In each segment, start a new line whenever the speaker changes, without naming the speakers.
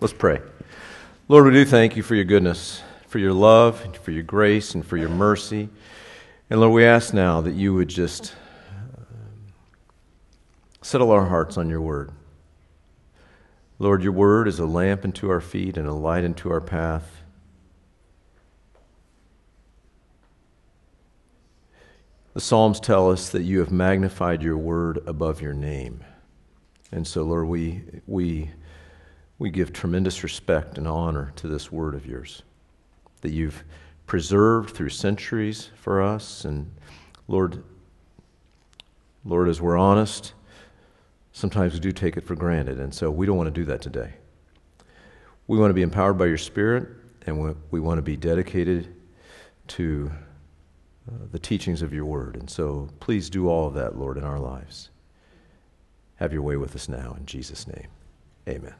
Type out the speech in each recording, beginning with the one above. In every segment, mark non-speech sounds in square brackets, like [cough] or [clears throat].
Let's pray. Lord, we do thank you for your goodness, for your love, for your grace, and for your mercy. And Lord, we ask now that you would just uh, settle our hearts on your word. Lord, your word is a lamp unto our feet and a light unto our path. The Psalms tell us that you have magnified your word above your name. And so, Lord, we, we we give tremendous respect and honor to this word of yours that you've preserved through centuries for us. And Lord, Lord, as we're honest, sometimes we do take it for granted. And so we don't want to do that today. We want to be empowered by your Spirit, and we want to be dedicated to uh, the teachings of your word. And so please do all of that, Lord, in our lives. Have your way with us now. In Jesus' name, amen.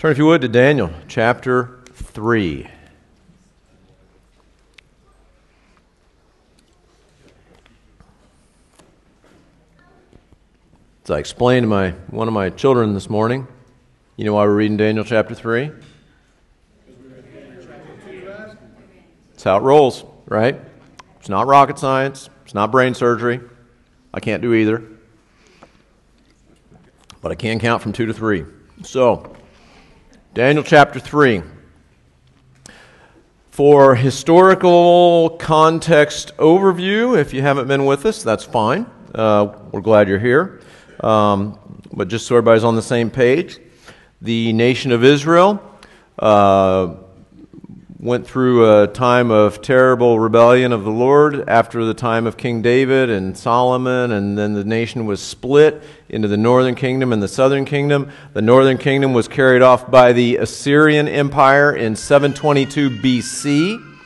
Turn, if you would, to Daniel chapter 3. As I explained to my, one of my children this morning, you know why we're reading Daniel chapter 3? It's how it rolls, right? It's not rocket science, it's not brain surgery. I can't do either. But I can count from 2 to 3. So, Daniel chapter 3. For historical context overview, if you haven't been with us, that's fine. Uh, we're glad you're here. Um, but just so everybody's on the same page, the nation of Israel uh, went through a time of terrible rebellion of the Lord after the time of King David and Solomon, and then the nation was split into the northern kingdom and the southern kingdom. The northern kingdom was carried off by the Assyrian Empire in 722 BC.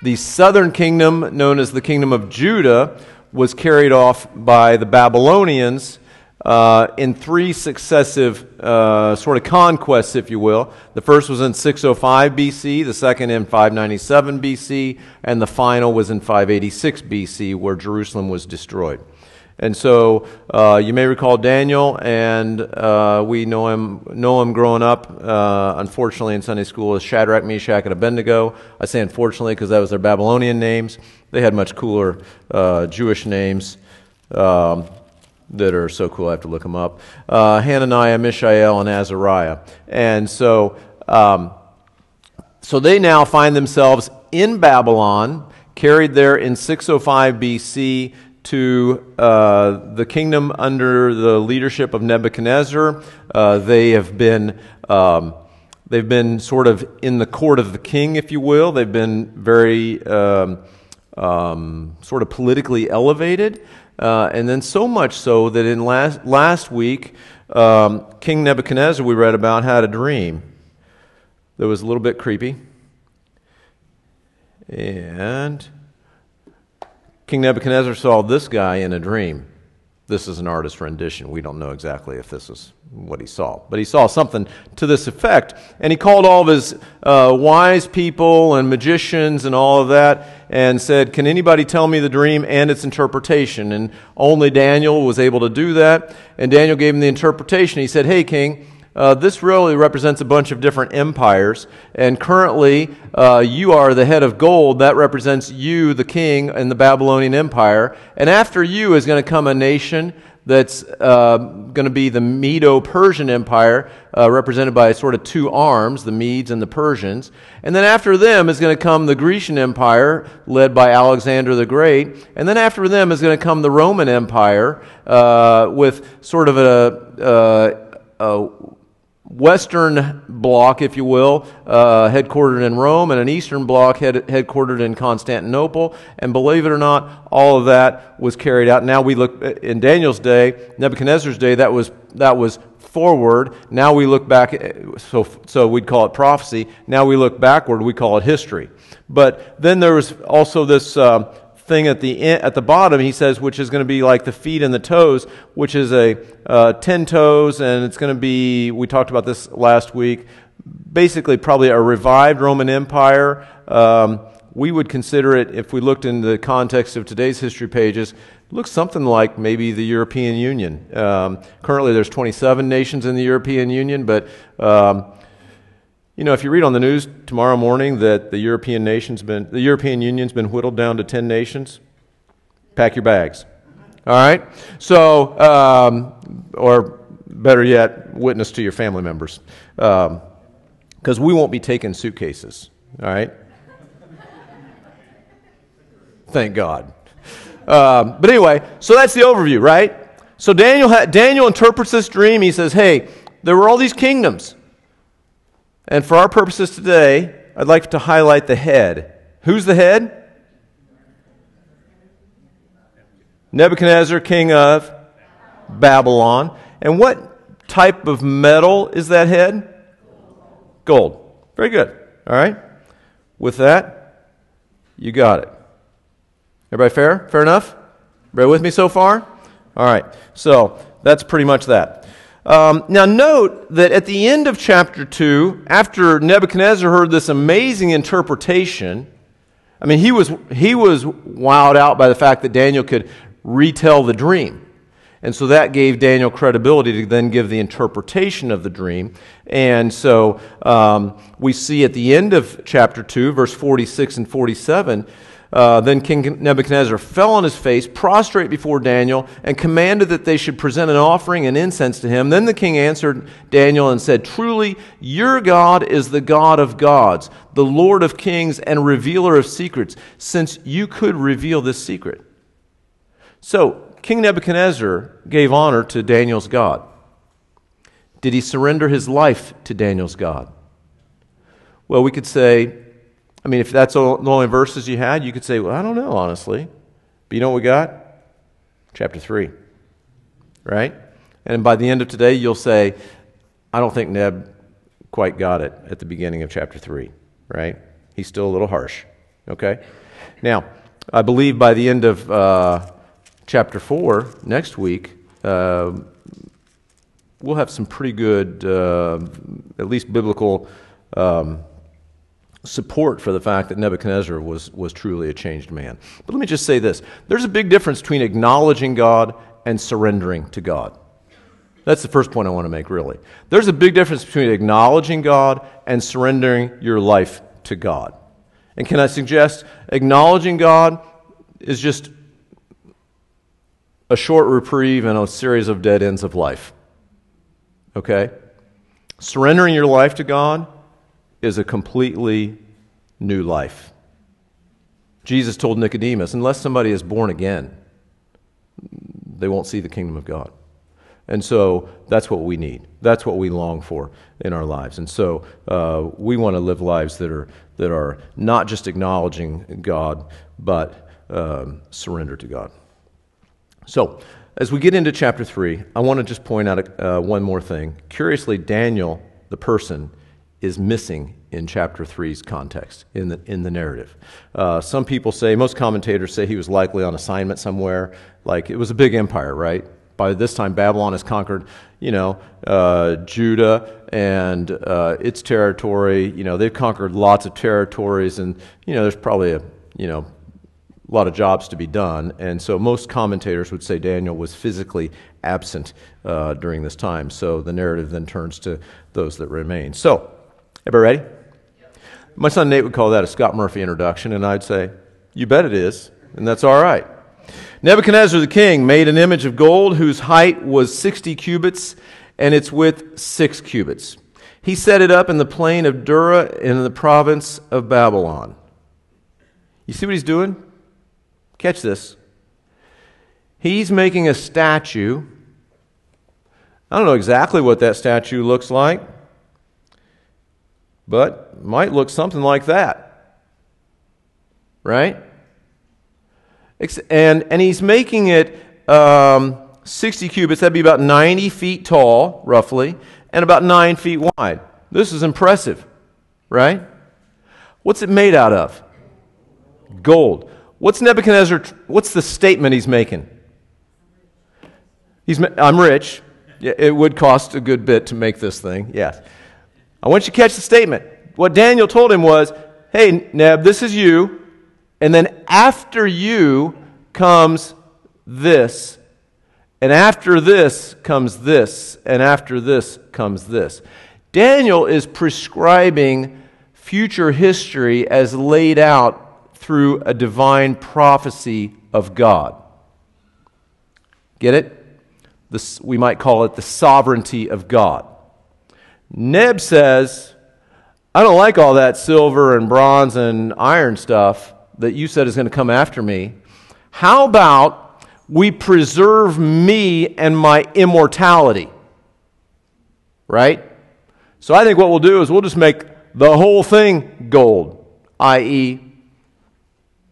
The southern kingdom, known as the kingdom of Judah, was carried off by the Babylonians uh, in three successive uh, sort of conquests, if you will. The first was in 605 BC, the second in 597 BC, and the final was in 586 BC, where Jerusalem was destroyed. And so uh, you may recall Daniel, and uh, we know him, know him growing up, uh, unfortunately, in Sunday school as Shadrach, Meshach, and Abednego. I say unfortunately because that was their Babylonian names. They had much cooler uh, Jewish names. Um, that are so cool. I have to look them up. Uh, Hananiah, Mishael, and Azariah. And so, um, so they now find themselves in Babylon, carried there in 605 BC to uh, the kingdom under the leadership of Nebuchadnezzar. Uh, they have been. Um, they've been sort of in the court of the king, if you will. They've been very um, um sort of politically elevated. Uh, and then so much so that in last, last week, um, King Nebuchadnezzar, we read about, had a dream that was a little bit creepy. And King Nebuchadnezzar saw this guy in a dream. This is an artist rendition. We don't know exactly if this is what he saw. But he saw something to this effect. And he called all of his uh, wise people and magicians and all of that and said, Can anybody tell me the dream and its interpretation? And only Daniel was able to do that. And Daniel gave him the interpretation. He said, Hey, king, uh, this really represents a bunch of different empires. And currently, uh, you are the head of gold. That represents you, the king, in the Babylonian Empire. And after you is going to come a nation that's uh, going to be the Medo Persian Empire, uh, represented by sort of two arms, the Medes and the Persians. And then after them is going to come the Grecian Empire, led by Alexander the Great. And then after them is going to come the Roman Empire, uh, with sort of a, a, a Western bloc, if you will, uh, headquartered in Rome, and an Eastern bloc head, headquartered in Constantinople. And believe it or not, all of that was carried out. Now we look in Daniel's day, Nebuchadnezzar's day. That was that was forward. Now we look back. So so we'd call it prophecy. Now we look backward. We call it history. But then there was also this. Uh, thing at the at the bottom he says which is going to be like the feet and the toes which is a uh, 10 toes and it's going to be we talked about this last week basically probably a revived roman empire um, we would consider it if we looked in the context of today's history pages looks something like maybe the European Union. Um, currently, there's 27 nations in the European Union, but um, you know, if you read on the news tomorrow morning that the European nation's been, the European Union's been whittled down to 10 nations, pack your bags. All right? So, um, or better yet, witness to your family members. Because um, we won't be taking suitcases. All right? Thank God. Um, but anyway, so that's the overview, right? So Daniel, ha- Daniel interprets this dream. He says, hey, there were all these kingdoms. And for our purposes today, I'd like to highlight the head. Who's the head? Nebuchadnezzar, king of Babylon. And what type of metal is that head? Gold. Very good. All right. With that, you got it. Everybody fair? Fair enough? Everybody with me so far? All right. So that's pretty much that. Um, now, note that at the end of chapter 2, after Nebuchadnezzar heard this amazing interpretation, I mean, he was, he was wowed out by the fact that Daniel could retell the dream. And so that gave Daniel credibility to then give the interpretation of the dream. And so um, we see at the end of chapter 2, verse 46 and 47, uh, then King Nebuchadnezzar fell on his face, prostrate before Daniel, and commanded that they should present an offering and incense to him. Then the king answered Daniel and said, Truly, your God is the God of gods, the Lord of kings, and revealer of secrets, since you could reveal this secret. So, King Nebuchadnezzar gave honor to Daniel's God. Did he surrender his life to Daniel's God? Well, we could say, I mean, if that's the only verses you had, you could say, well, I don't know, honestly. But you know what we got? Chapter 3. Right? And by the end of today, you'll say, I don't think Neb quite got it at the beginning of chapter 3. Right? He's still a little harsh. Okay? Now, I believe by the end of uh, chapter 4, next week, uh, we'll have some pretty good, uh, at least biblical. Um, support for the fact that Nebuchadnezzar was, was truly a changed man. But let me just say this there's a big difference between acknowledging God and surrendering to God. That's the first point I want to make, really. There's a big difference between acknowledging God and surrendering your life to God. And can I suggest acknowledging God is just a short reprieve and a series of dead ends of life? Okay? Surrendering your life to God is a completely new life. Jesus told Nicodemus, unless somebody is born again, they won't see the kingdom of God. And so that's what we need. That's what we long for in our lives. And so uh, we want to live lives that are, that are not just acknowledging God, but um, surrender to God. So as we get into chapter 3, I want to just point out uh, one more thing. Curiously, Daniel, the person, is missing in chapter 3's context, in the, in the narrative. Uh, some people say, most commentators say he was likely on assignment somewhere. Like, it was a big empire, right? By this time, Babylon has conquered, you know, uh, Judah and uh, its territory. You know, they've conquered lots of territories, and, you know, there's probably a, you know, a lot of jobs to be done. And so most commentators would say Daniel was physically absent uh, during this time. So the narrative then turns to those that remain. So, Everybody ready? My son Nate would call that a Scott Murphy introduction, and I'd say, You bet it is, and that's all right. Nebuchadnezzar the king made an image of gold whose height was 60 cubits and its width 6 cubits. He set it up in the plain of Dura in the province of Babylon. You see what he's doing? Catch this. He's making a statue. I don't know exactly what that statue looks like but might look something like that. Right? And, and he's making it um, 60 cubits, that'd be about 90 feet tall, roughly, and about 9 feet wide. This is impressive, right? What's it made out of? Gold. What's Nebuchadnezzar, what's the statement he's making? He's, I'm rich. It would cost a good bit to make this thing, yes. I want you to catch the statement. What Daniel told him was, hey, Neb, this is you. And then after you comes this, and after this comes this, and after this comes this. Daniel is prescribing future history as laid out through a divine prophecy of God. Get it? This, we might call it the sovereignty of God. Neb says, I don't like all that silver and bronze and iron stuff that you said is going to come after me. How about we preserve me and my immortality? Right? So I think what we'll do is we'll just make the whole thing gold, i.e.,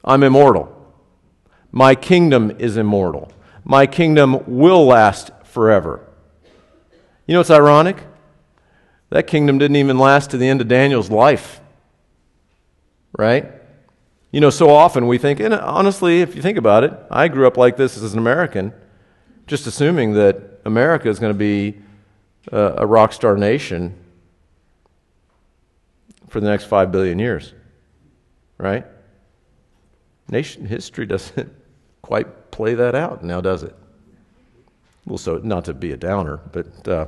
I'm immortal. My kingdom is immortal. My kingdom will last forever. You know what's ironic? That kingdom didn't even last to the end of Daniel's life. Right? You know, so often we think, and honestly, if you think about it, I grew up like this as an American, just assuming that America is going to be a, rock star nation for the next five billion years. Right? Nation history doesn't [laughs] quite play that out now, does it? Well, so not to be a downer, but uh,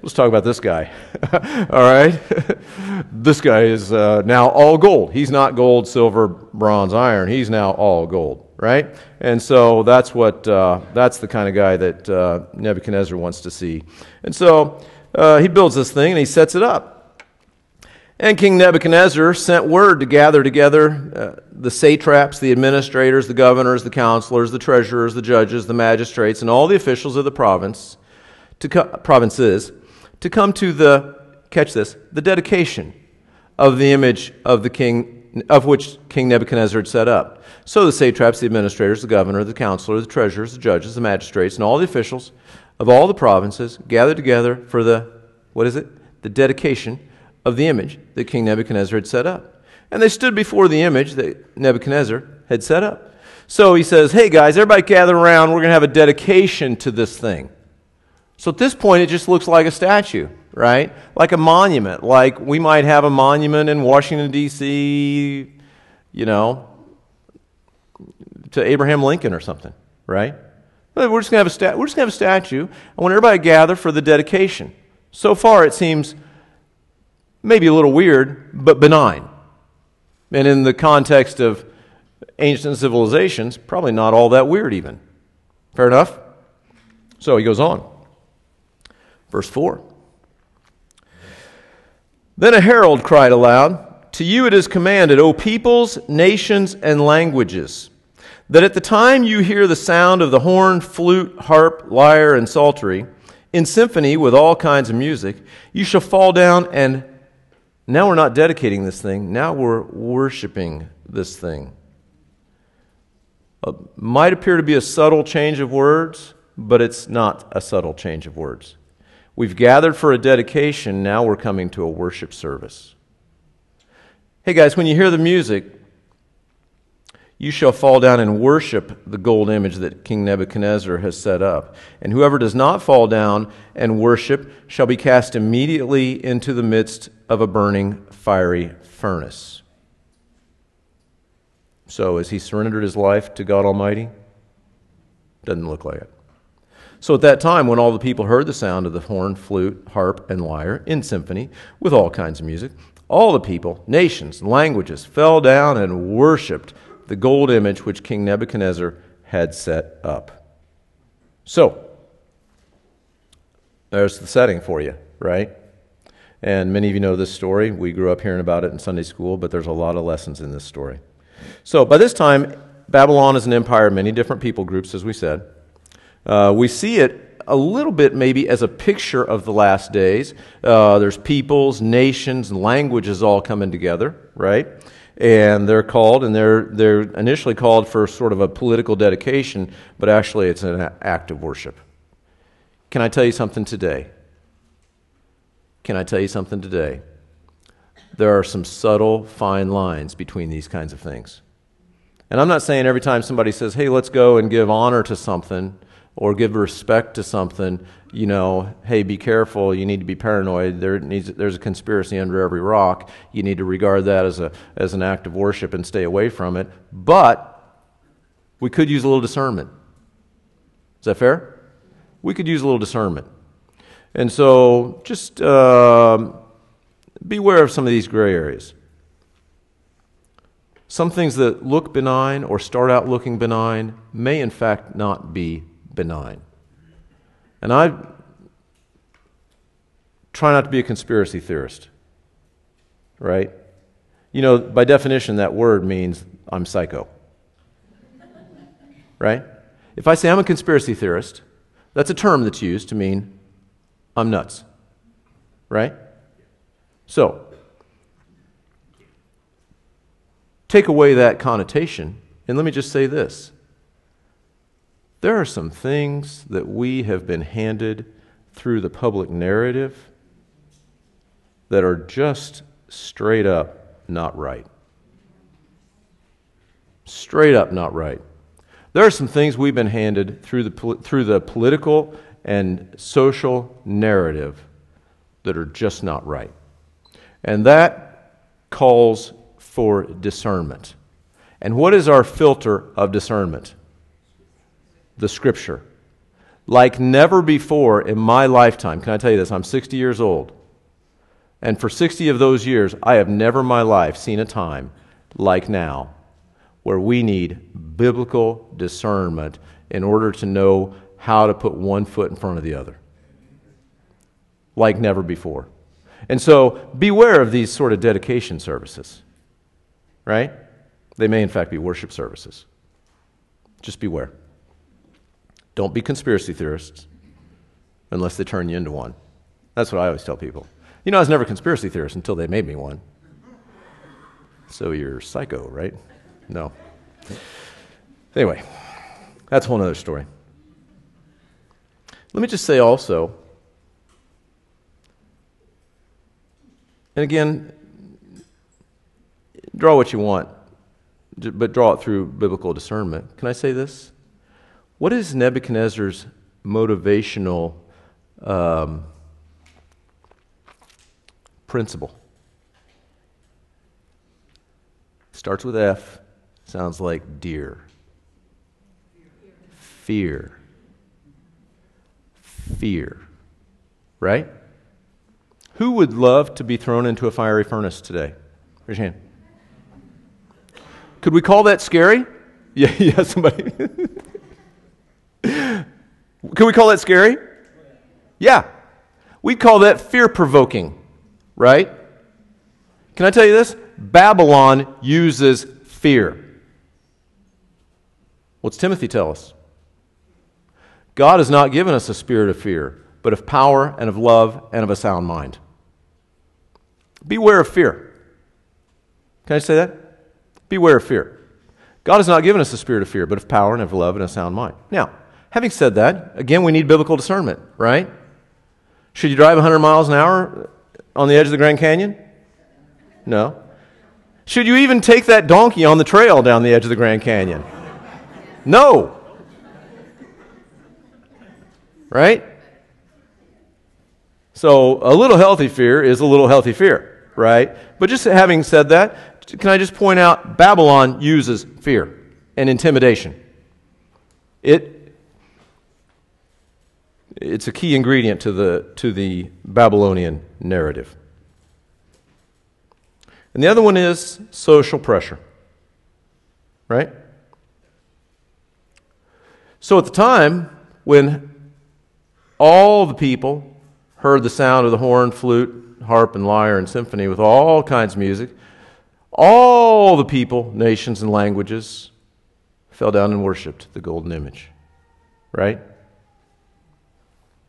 Let's talk about this guy. [laughs] all right? [laughs] this guy is uh, now all gold. He's not gold, silver, bronze, iron. He's now all gold, right? And so that's what uh, that's the kind of guy that uh, Nebuchadnezzar wants to see. And so uh, he builds this thing and he sets it up. And King Nebuchadnezzar sent word to gather together uh, the satraps, the administrators, the governors, the counselors, the treasurers, the judges, the magistrates, and all the officials of the province to co- provinces to come to the, catch this, the dedication of the image of the king, of which King Nebuchadnezzar had set up. So the satraps, the administrators, the governor, the counselor, the treasurers, the judges, the magistrates, and all the officials of all the provinces gathered together for the, what is it? The dedication of the image that King Nebuchadnezzar had set up. And they stood before the image that Nebuchadnezzar had set up. So he says, Hey guys, everybody gather around. We're going to have a dedication to this thing. So at this point, it just looks like a statue, right? Like a monument. Like we might have a monument in Washington, D.C., you know, to Abraham Lincoln or something, right? We're just going to have a, have a statue. I want everybody to gather for the dedication. So far, it seems maybe a little weird, but benign. And in the context of ancient civilizations, probably not all that weird, even. Fair enough? So he goes on. Verse 4. Then a herald cried aloud, To you it is commanded, O peoples, nations, and languages, that at the time you hear the sound of the horn, flute, harp, lyre, and psaltery, in symphony with all kinds of music, you shall fall down and now we're not dedicating this thing, now we're worshiping this thing. It might appear to be a subtle change of words, but it's not a subtle change of words. We've gathered for a dedication, now we're coming to a worship service. Hey guys, when you hear the music, you shall fall down and worship the gold image that King Nebuchadnezzar has set up. And whoever does not fall down and worship shall be cast immediately into the midst of a burning fiery furnace. So, has he surrendered his life to God Almighty? Doesn't look like it. So at that time, when all the people heard the sound of the horn, flute, harp, and lyre in symphony with all kinds of music, all the people, nations, languages fell down and worshiped the gold image which King Nebuchadnezzar had set up. So, there's the setting for you, right? And many of you know this story. We grew up hearing about it in Sunday school, but there's a lot of lessons in this story. So, by this time, Babylon is an empire of many different people groups, as we said. Uh, we see it a little bit maybe as a picture of the last days. Uh, there's peoples, nations, languages all coming together, right? And they're called, and they're, they're initially called for sort of a political dedication, but actually it's an act of worship. Can I tell you something today? Can I tell you something today? There are some subtle, fine lines between these kinds of things. And I'm not saying every time somebody says, hey, let's go and give honor to something, or give respect to something, you know, hey, be careful, you need to be paranoid. There needs, there's a conspiracy under every rock. You need to regard that as, a, as an act of worship and stay away from it. But we could use a little discernment. Is that fair? We could use a little discernment. And so just uh, beware of some of these gray areas. Some things that look benign or start out looking benign may, in fact, not be benign. And I try not to be a conspiracy theorist, right? You know, by definition, that word means I'm psycho, right? If I say I'm a conspiracy theorist, that's a term that's used to mean I'm nuts, right? So, take away that connotation, and let me just say this. There are some things that we have been handed through the public narrative that are just straight up not right. Straight up not right. There are some things we've been handed through the, through the political and social narrative that are just not right. And that calls for discernment. And what is our filter of discernment? The Scripture. Like never before in my lifetime, can I tell you this? I'm 60 years old. And for 60 of those years, I have never in my life seen a time like now where we need biblical discernment in order to know how to put one foot in front of the other. Like never before. And so beware of these sort of dedication services right? They may, in fact, be worship services. Just beware. Don't be conspiracy theorists unless they turn you into one. That's what I always tell people. You know, I was never a conspiracy theorist until they made me one. So you're psycho, right? No. Anyway, that's a whole other story. Let me just say also, and again, Draw what you want, but draw it through biblical discernment. Can I say this? What is Nebuchadnezzar's motivational um, principle? Starts with F, sounds like deer. Fear. Fear. Right? Who would love to be thrown into a fiery furnace today? Raise your hand. Could we call that scary? [laughs] Yeah, yeah, somebody. [laughs] Can we call that scary? Yeah. We call that fear provoking, right? Can I tell you this? Babylon uses fear. What's Timothy tell us? God has not given us a spirit of fear, but of power and of love and of a sound mind. Beware of fear. Can I say that? Beware of fear. God has not given us a spirit of fear, but of power and of love and a sound mind. Now, having said that, again, we need biblical discernment, right? Should you drive 100 miles an hour on the edge of the Grand Canyon? No. Should you even take that donkey on the trail down the edge of the Grand Canyon? No. Right? So, a little healthy fear is a little healthy fear, right? But just having said that, can I just point out Babylon uses fear and intimidation? It, it's a key ingredient to the, to the Babylonian narrative. And the other one is social pressure. Right? So at the time when all the people heard the sound of the horn, flute, harp, and lyre and symphony with all kinds of music, all the people, nations, and languages fell down and worshiped the golden image. Right?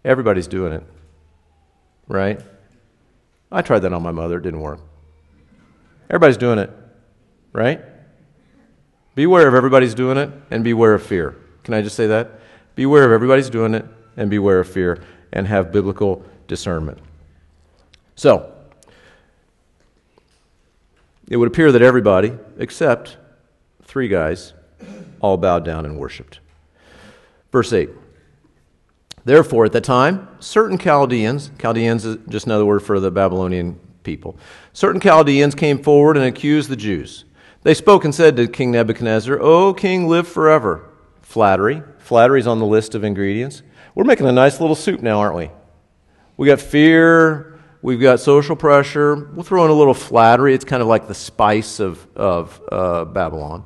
Everybody's doing it. Right? I tried that on my mother, it didn't work. Everybody's doing it. Right? Beware of everybody's doing it and beware of fear. Can I just say that? Beware of everybody's doing it and beware of fear and have biblical discernment. So, it would appear that everybody, except three guys, all bowed down and worshiped. Verse 8. Therefore, at the time, certain Chaldeans, Chaldeans is just another word for the Babylonian people, certain Chaldeans came forward and accused the Jews. They spoke and said to King Nebuchadnezzar, O king, live forever. Flattery. Flattery's on the list of ingredients. We're making a nice little soup now, aren't we? We got fear, we've got social pressure. We'll throw in a little flattery. It's kind of like the spice of, of uh, Babylon.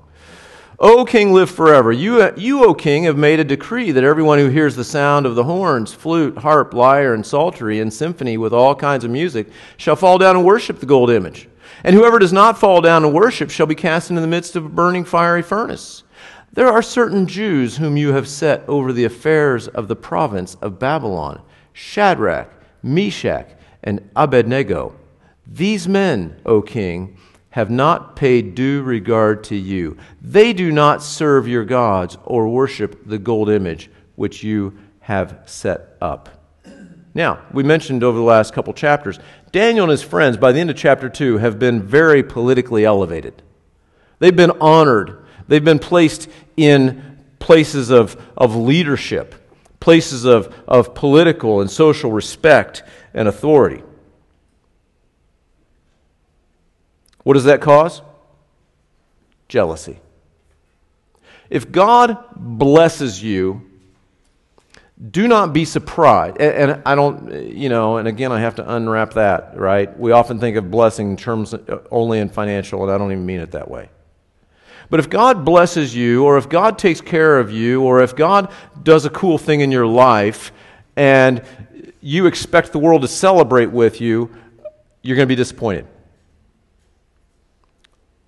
O king, live forever. You, you, O king, have made a decree that everyone who hears the sound of the horns, flute, harp, lyre, and psaltery, and symphony with all kinds of music shall fall down and worship the gold image. And whoever does not fall down and worship shall be cast into the midst of a burning fiery furnace. There are certain Jews whom you have set over the affairs of the province of Babylon Shadrach, Meshach, and Abednego. These men, O king, have not paid due regard to you. They do not serve your gods or worship the gold image which you have set up. Now, we mentioned over the last couple chapters, Daniel and his friends, by the end of chapter 2, have been very politically elevated. They've been honored, they've been placed in places of, of leadership, places of, of political and social respect and authority. What does that cause? Jealousy. If God blesses you, do not be surprised. And, and, I don't, you know, and again, I have to unwrap that, right? We often think of blessing in terms only in financial, and I don't even mean it that way. But if God blesses you, or if God takes care of you, or if God does a cool thing in your life, and you expect the world to celebrate with you, you're going to be disappointed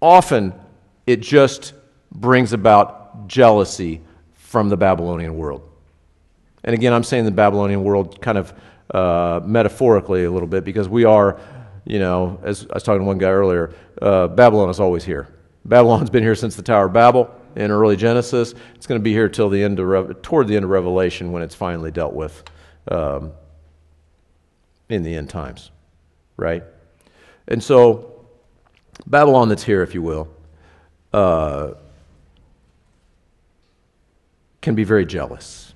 often it just brings about jealousy from the Babylonian world. And again, I'm saying the Babylonian world kind of uh, metaphorically a little bit because we are, you know, as I was talking to one guy earlier, uh, Babylon is always here. Babylon's been here since the Tower of Babel in early Genesis. It's going to be here till the end of Re- toward the end of Revelation when it's finally dealt with um, in the end times, right? And so Babylon that's here, if you will, uh, can be very jealous.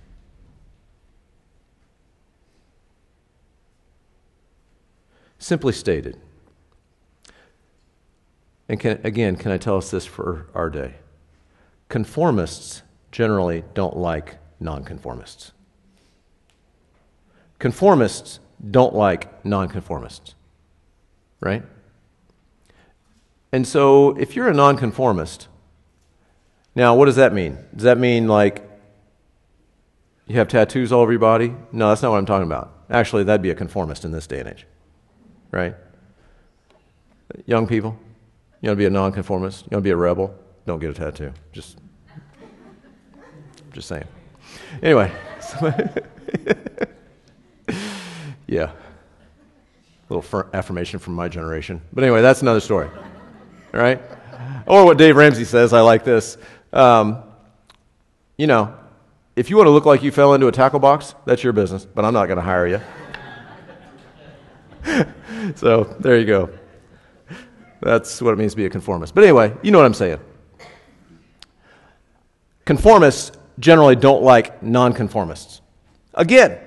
Simply stated, and can, again, can I tell us this for our day? Conformists generally don't like nonconformists. Conformists don't like nonconformists, right? And so, if you're a nonconformist, now what does that mean? Does that mean like you have tattoos all over your body? No, that's not what I'm talking about. Actually, that'd be a conformist in this day and age, right? Young people, you want to be a nonconformist? You want to be a rebel? Don't get a tattoo. Just, just saying. Anyway, [laughs] yeah, a little affirmation from my generation. But anyway, that's another story right? Or what Dave Ramsey says, I like this. Um, you know, if you want to look like you fell into a tackle box, that's your business, but I'm not going to hire you. [laughs] so there you go. That's what it means to be a conformist. But anyway, you know what I'm saying. Conformists generally don't like nonconformists. Again,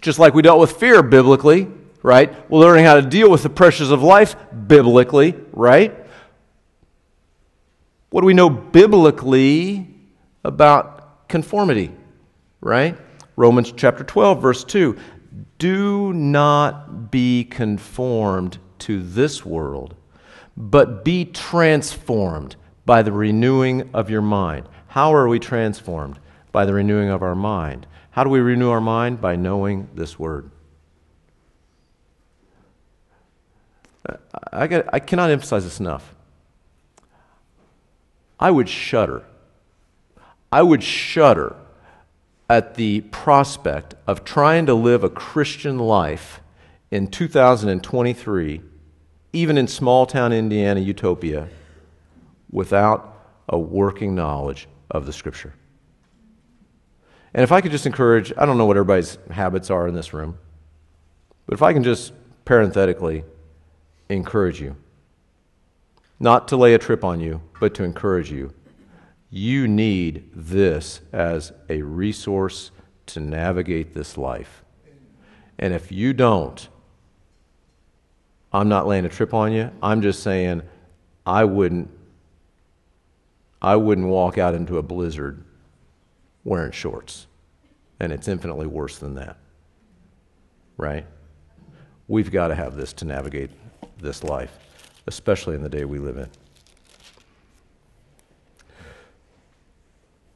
just like we dealt with fear biblically, right? We're learning how to deal with the pressures of life biblically, right? What do we know biblically about conformity? Right? Romans chapter 12, verse 2. Do not be conformed to this world, but be transformed by the renewing of your mind. How are we transformed? By the renewing of our mind. How do we renew our mind? By knowing this word. I, got, I cannot emphasize this enough. I would shudder. I would shudder at the prospect of trying to live a Christian life in 2023, even in small town Indiana utopia, without a working knowledge of the Scripture. And if I could just encourage, I don't know what everybody's habits are in this room, but if I can just parenthetically encourage you not to lay a trip on you, but to encourage you. You need this as a resource to navigate this life. And if you don't, I'm not laying a trip on you. I'm just saying I wouldn't I wouldn't walk out into a blizzard wearing shorts. And it's infinitely worse than that. Right? We've got to have this to navigate this life, especially in the day we live in.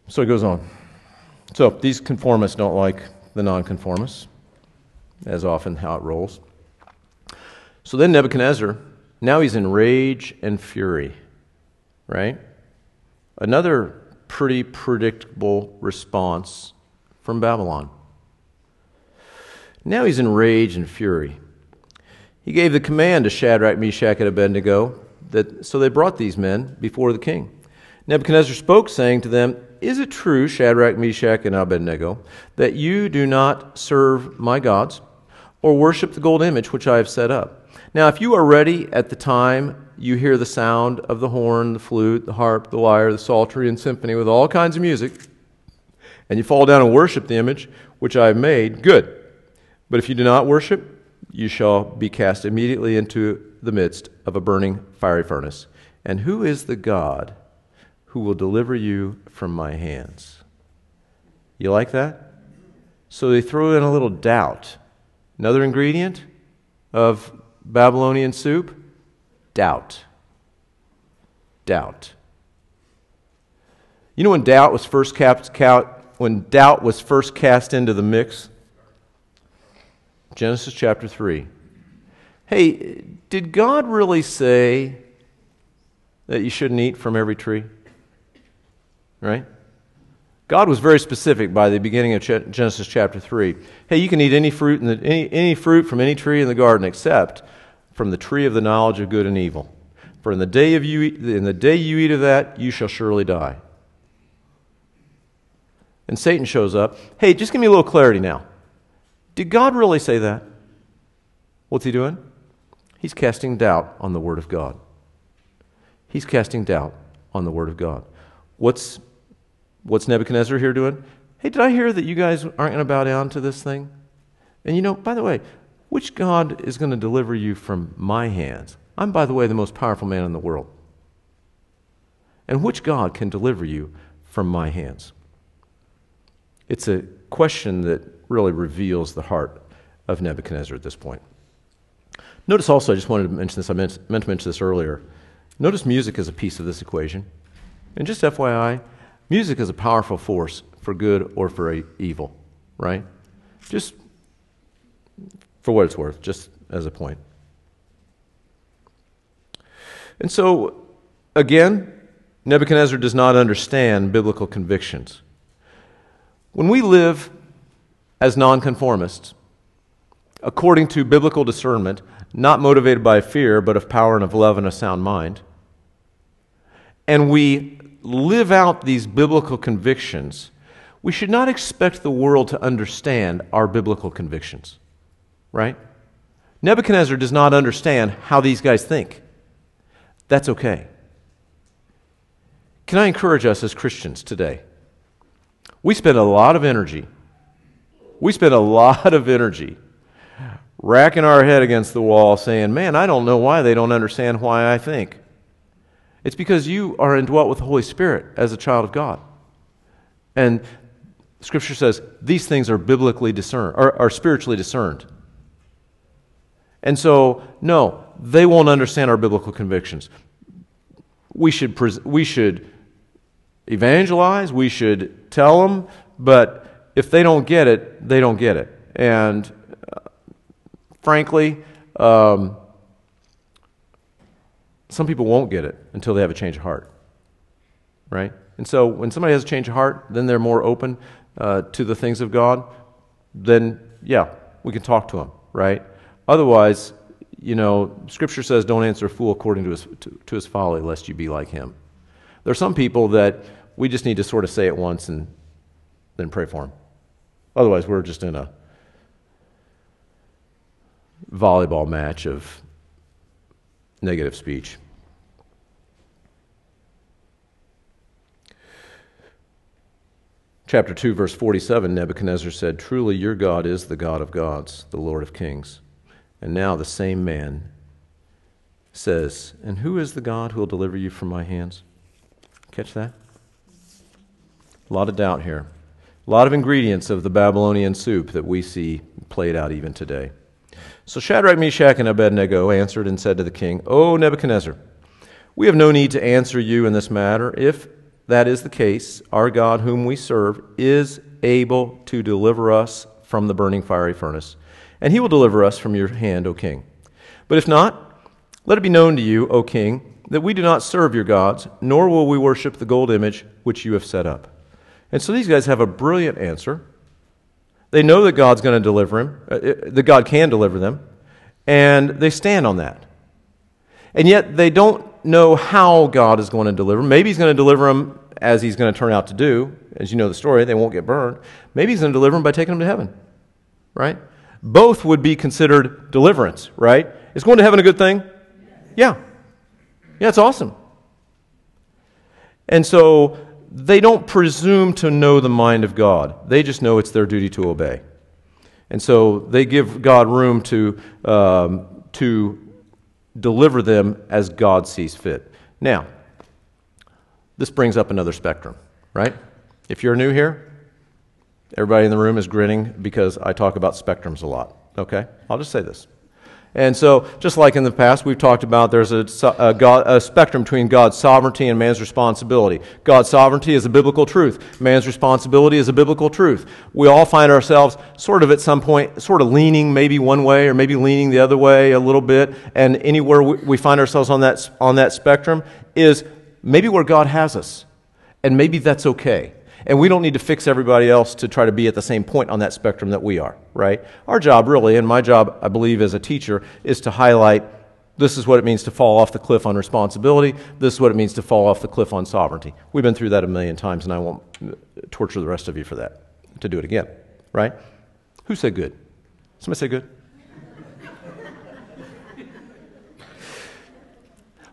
So he goes on. So these conformists don't like the nonconformists, as often how it rolls. So then Nebuchadnezzar, now he's in rage and fury, right? Another pretty predictable response from Babylon. Now he's in rage and fury. He gave the command to Shadrach, Meshach, and Abednego that so they brought these men before the king. Nebuchadnezzar spoke, saying to them, Is it true, Shadrach, Meshach, and Abednego, that you do not serve my gods or worship the gold image which I have set up? Now, if you are ready at the time you hear the sound of the horn, the flute, the harp, the lyre, the psaltery, and symphony with all kinds of music, and you fall down and worship the image which I have made, good. But if you do not worship, you shall be cast immediately into the midst of a burning fiery furnace. And who is the God who will deliver you from my hands? You like that? So they throw in a little doubt. Another ingredient of Babylonian soup doubt. Doubt. You know when doubt was first cast, when doubt was first cast into the mix? Genesis chapter 3. Hey, did God really say that you shouldn't eat from every tree? Right? God was very specific by the beginning of Genesis chapter 3. Hey, you can eat any fruit, in the, any, any fruit from any tree in the garden except from the tree of the knowledge of good and evil. For in the day of you in the day you eat of that, you shall surely die. And Satan shows up. Hey, just give me a little clarity now. Did God really say that? What's he doing? He's casting doubt on the Word of God. He's casting doubt on the Word of God. What's, what's Nebuchadnezzar here doing? Hey, did I hear that you guys aren't going to bow down to this thing? And you know, by the way, which God is going to deliver you from my hands? I'm, by the way, the most powerful man in the world. And which God can deliver you from my hands? It's a question that really reveals the heart of Nebuchadnezzar at this point. Notice also, I just wanted to mention this, I meant, meant to mention this earlier. Notice music is a piece of this equation. And just FYI, music is a powerful force for good or for evil, right? Just for what it's worth, just as a point. And so, again, Nebuchadnezzar does not understand biblical convictions. When we live as nonconformists, according to biblical discernment, not motivated by fear, but of power and of love and a sound mind, and we live out these biblical convictions, we should not expect the world to understand our biblical convictions right? Nebuchadnezzar does not understand how these guys think. That's okay. Can I encourage us as Christians today? We spend a lot of energy, we spend a [laughs] lot of energy racking our head against the wall saying, Man, I don't know why they don't understand why I think. It's because you are indwelt with the Holy Spirit as a child of God. And Scripture says these things are biblically discerned, or are spiritually discerned. And so, no, they won't understand our biblical convictions. We should, we should evangelize, we should tell them, but if they don't get it, they don't get it. And uh, frankly, um, some people won't get it until they have a change of heart. Right? And so when somebody has a change of heart, then they're more open uh, to the things of God, then yeah, we can talk to them, right? Otherwise, you know, Scripture says, don't answer a fool according to his, to, to his folly, lest you be like him. There are some people that we just need to sort of say it once and then pray for them. Otherwise, we're just in a volleyball match of negative speech. Chapter 2, verse 47 Nebuchadnezzar said, Truly your God is the God of gods, the Lord of kings. And now the same man says, And who is the God who will deliver you from my hands? Catch that? A lot of doubt here. A lot of ingredients of the Babylonian soup that we see played out even today. So Shadrach, Meshach, and Abednego answered and said to the king, O Nebuchadnezzar, we have no need to answer you in this matter. If that is the case, our God, whom we serve, is able to deliver us from the burning fiery furnace, and he will deliver us from your hand, O king. But if not, let it be known to you, O king, that we do not serve your gods, nor will we worship the gold image which you have set up. And so these guys have a brilliant answer. They know that God's going to deliver him, uh, that God can deliver them, and they stand on that. And yet they don't know how God is going to deliver. Maybe He's going to deliver them as He's going to turn out to do. As you know the story, they won't get burned. Maybe He's going to deliver them by taking them to heaven, right? Both would be considered deliverance, right? Is going to heaven a good thing? Yeah. Yeah, it's awesome. And so they don't presume to know the mind of God, they just know it's their duty to obey. And so they give God room to, um, to deliver them as God sees fit. Now, this brings up another spectrum, right? If you're new here, everybody in the room is grinning because I talk about spectrums a lot, okay? I'll just say this. And so, just like in the past, we've talked about there's a, a, God, a, spectrum between God's sovereignty and man's responsibility. God's sovereignty is a biblical truth, man's responsibility is a biblical truth. We all find ourselves sort of at some point, sort of leaning maybe one way or maybe leaning the other way a little bit. And anywhere we find ourselves on that, on that spectrum is maybe where God has us. And maybe that's okay. And we don't need to fix everybody else to try to be at the same point on that spectrum that we are, right? Our job, really, and my job, I believe, as a teacher, is to highlight this is what it means to fall off the cliff on responsibility. This is what it means to fall off the cliff on sovereignty. We've been through that a million times, and I won't uh, torture the rest of you for that, to do it again, right? Who said good? Somebody say good?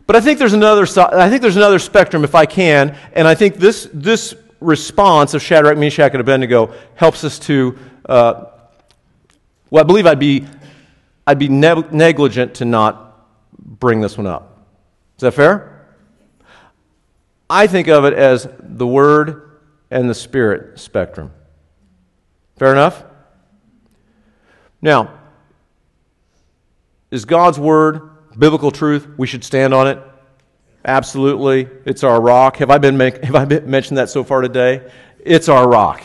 But I think there's another I think there's another spectrum if I can, and I think this this response of Shadrach, Meshach, and Abednego helps us to, uh, well, I believe I'd be, I'd be ne- negligent to not bring this one up. Is that fair? I think of it as the Word and the Spirit spectrum. Fair enough? Now, is God's Word biblical truth? We should stand on it. Absolutely. It's our rock. Have I, been have I been mentioned that so far today? It's our rock,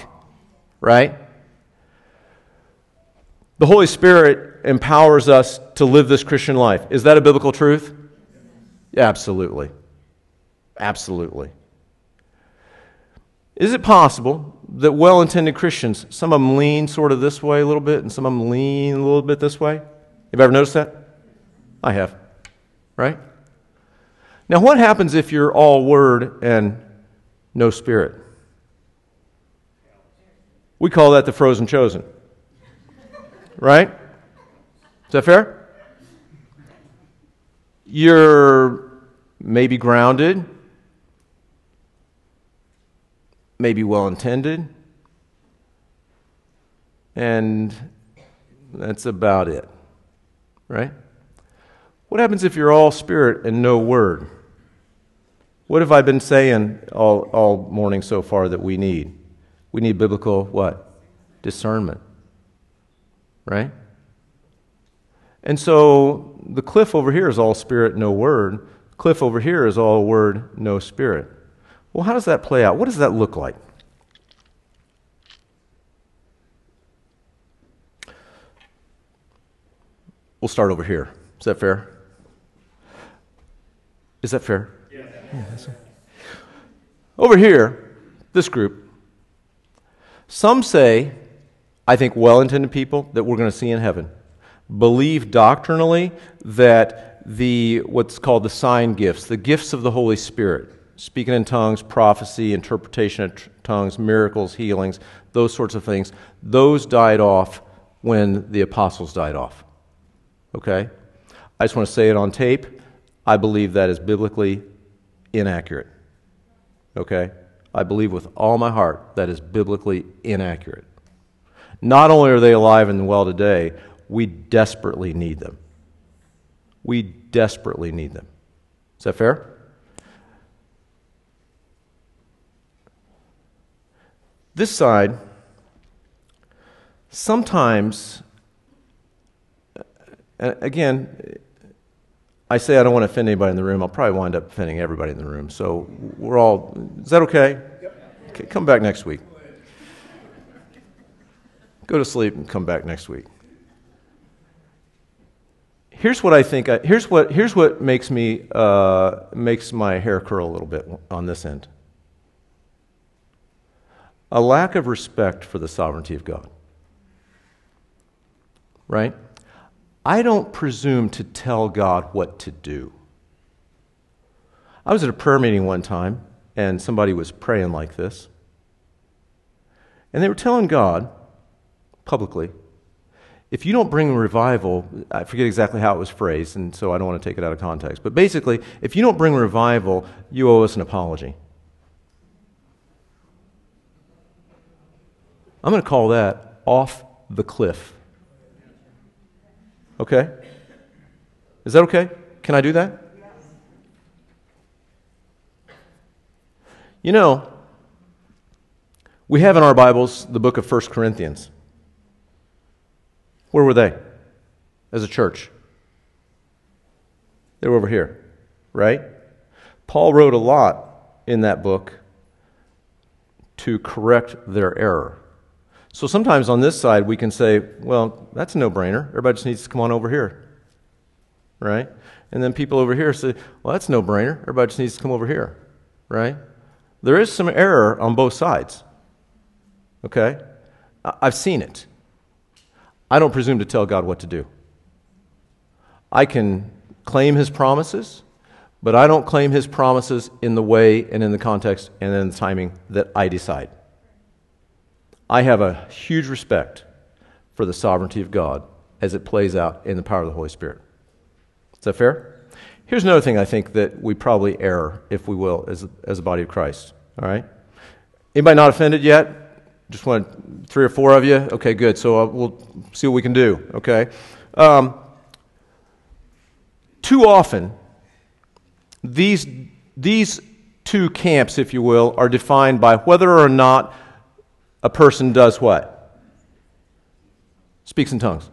right? The Holy Spirit empowers us to live this Christian life. Is that a biblical truth? Absolutely. Absolutely. Is it possible that well intended Christians, some of them lean sort of this way a little bit and some of them lean a little bit this way? Have you ever noticed that? I have. Right? Now, what happens if you're all word and no spirit? We call that the frozen chosen. Right? Is that fair? You're maybe grounded, maybe well intended, and that's about it. Right? What happens if you're all spirit and no word? What have I been saying all, all morning so far that we need? We need biblical what? Discernment. Right? And so the cliff over here is all spirit, no word. Cliff over here is all word, no spirit. Well, how does that play out? What does that look like? We'll start over here. Is that fair? Is that fair? Over here, this group, some say, I think well intended people that we're going to see in heaven, believe doctrinally that the what's called the sign gifts, the gifts of the Holy Spirit, speaking in tongues, prophecy, interpretation of tongues, miracles, healings, those sorts of things, those died off when the apostles died off. Okay? I just want to say it on tape. I believe that is biblically inaccurate. Okay? I believe with all my heart that is biblically inaccurate. Not only are they alive and well today, we desperately need them. We desperately need them. Is that fair? This side sometimes, again, I say I don't want to offend anybody in the room. I'll probably wind up offending everybody in the room. So we're all, is that okay? okay come back next week. Go to sleep and come back next week. Here's what I think. I, here's what here's what makes me uh, makes my hair curl a little bit on this end. A lack of respect for the sovereignty of God. Right? I don't presume to tell God what to do. I was at a prayer meeting one time, and somebody was praying like this. And they were telling God publicly, if you don't bring revival, I forget exactly how it was phrased, and so I don't want to take it out of context. But basically, if you don't bring revival, you owe us an apology. I'm going to call that off the cliff. Okay? Is that okay? Can I do that? You know, we have in our Bibles the book of 1 Corinthians. Where were they as a church? They were over here, right? Paul wrote a lot in that book to correct their error. So sometimes on this side, we can say, well, that's a no brainer. Everybody just needs to come on over here, right? And then people over here say, well, that's no brainer. Everybody just needs to come over here, right? There is some error on both sides, okay? I've seen it. I don't presume to tell God what to do. I can claim his promises, but I don't claim his promises in the way and in the context and in the timing that I decide. I have a huge respect for the sovereignty of God as it plays out in the power of the Holy Spirit. Is that fair? Here's another thing I think that we probably err, if we will, as, as a body of Christ. All right? Anybody not offended yet? Just want three or four of you? Okay, good. So uh, we'll see what we can do, okay? Um, too often, these, these two camps, if you will, are defined by whether or not a person does what? Speaks in tongues,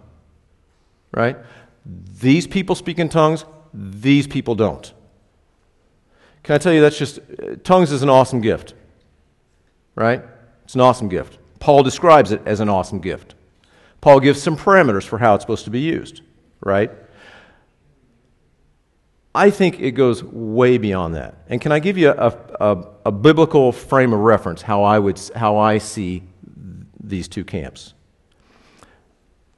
right? These people speak in tongues, these people don't. Can I tell you that's just, tongues is an awesome gift, right? It's an awesome gift. Paul describes it as an awesome gift. Paul gives some parameters for how it's supposed to be used, right? I think it goes way beyond that. And can I give you a, a, a, biblical frame of reference how I, would, how I see these two camps?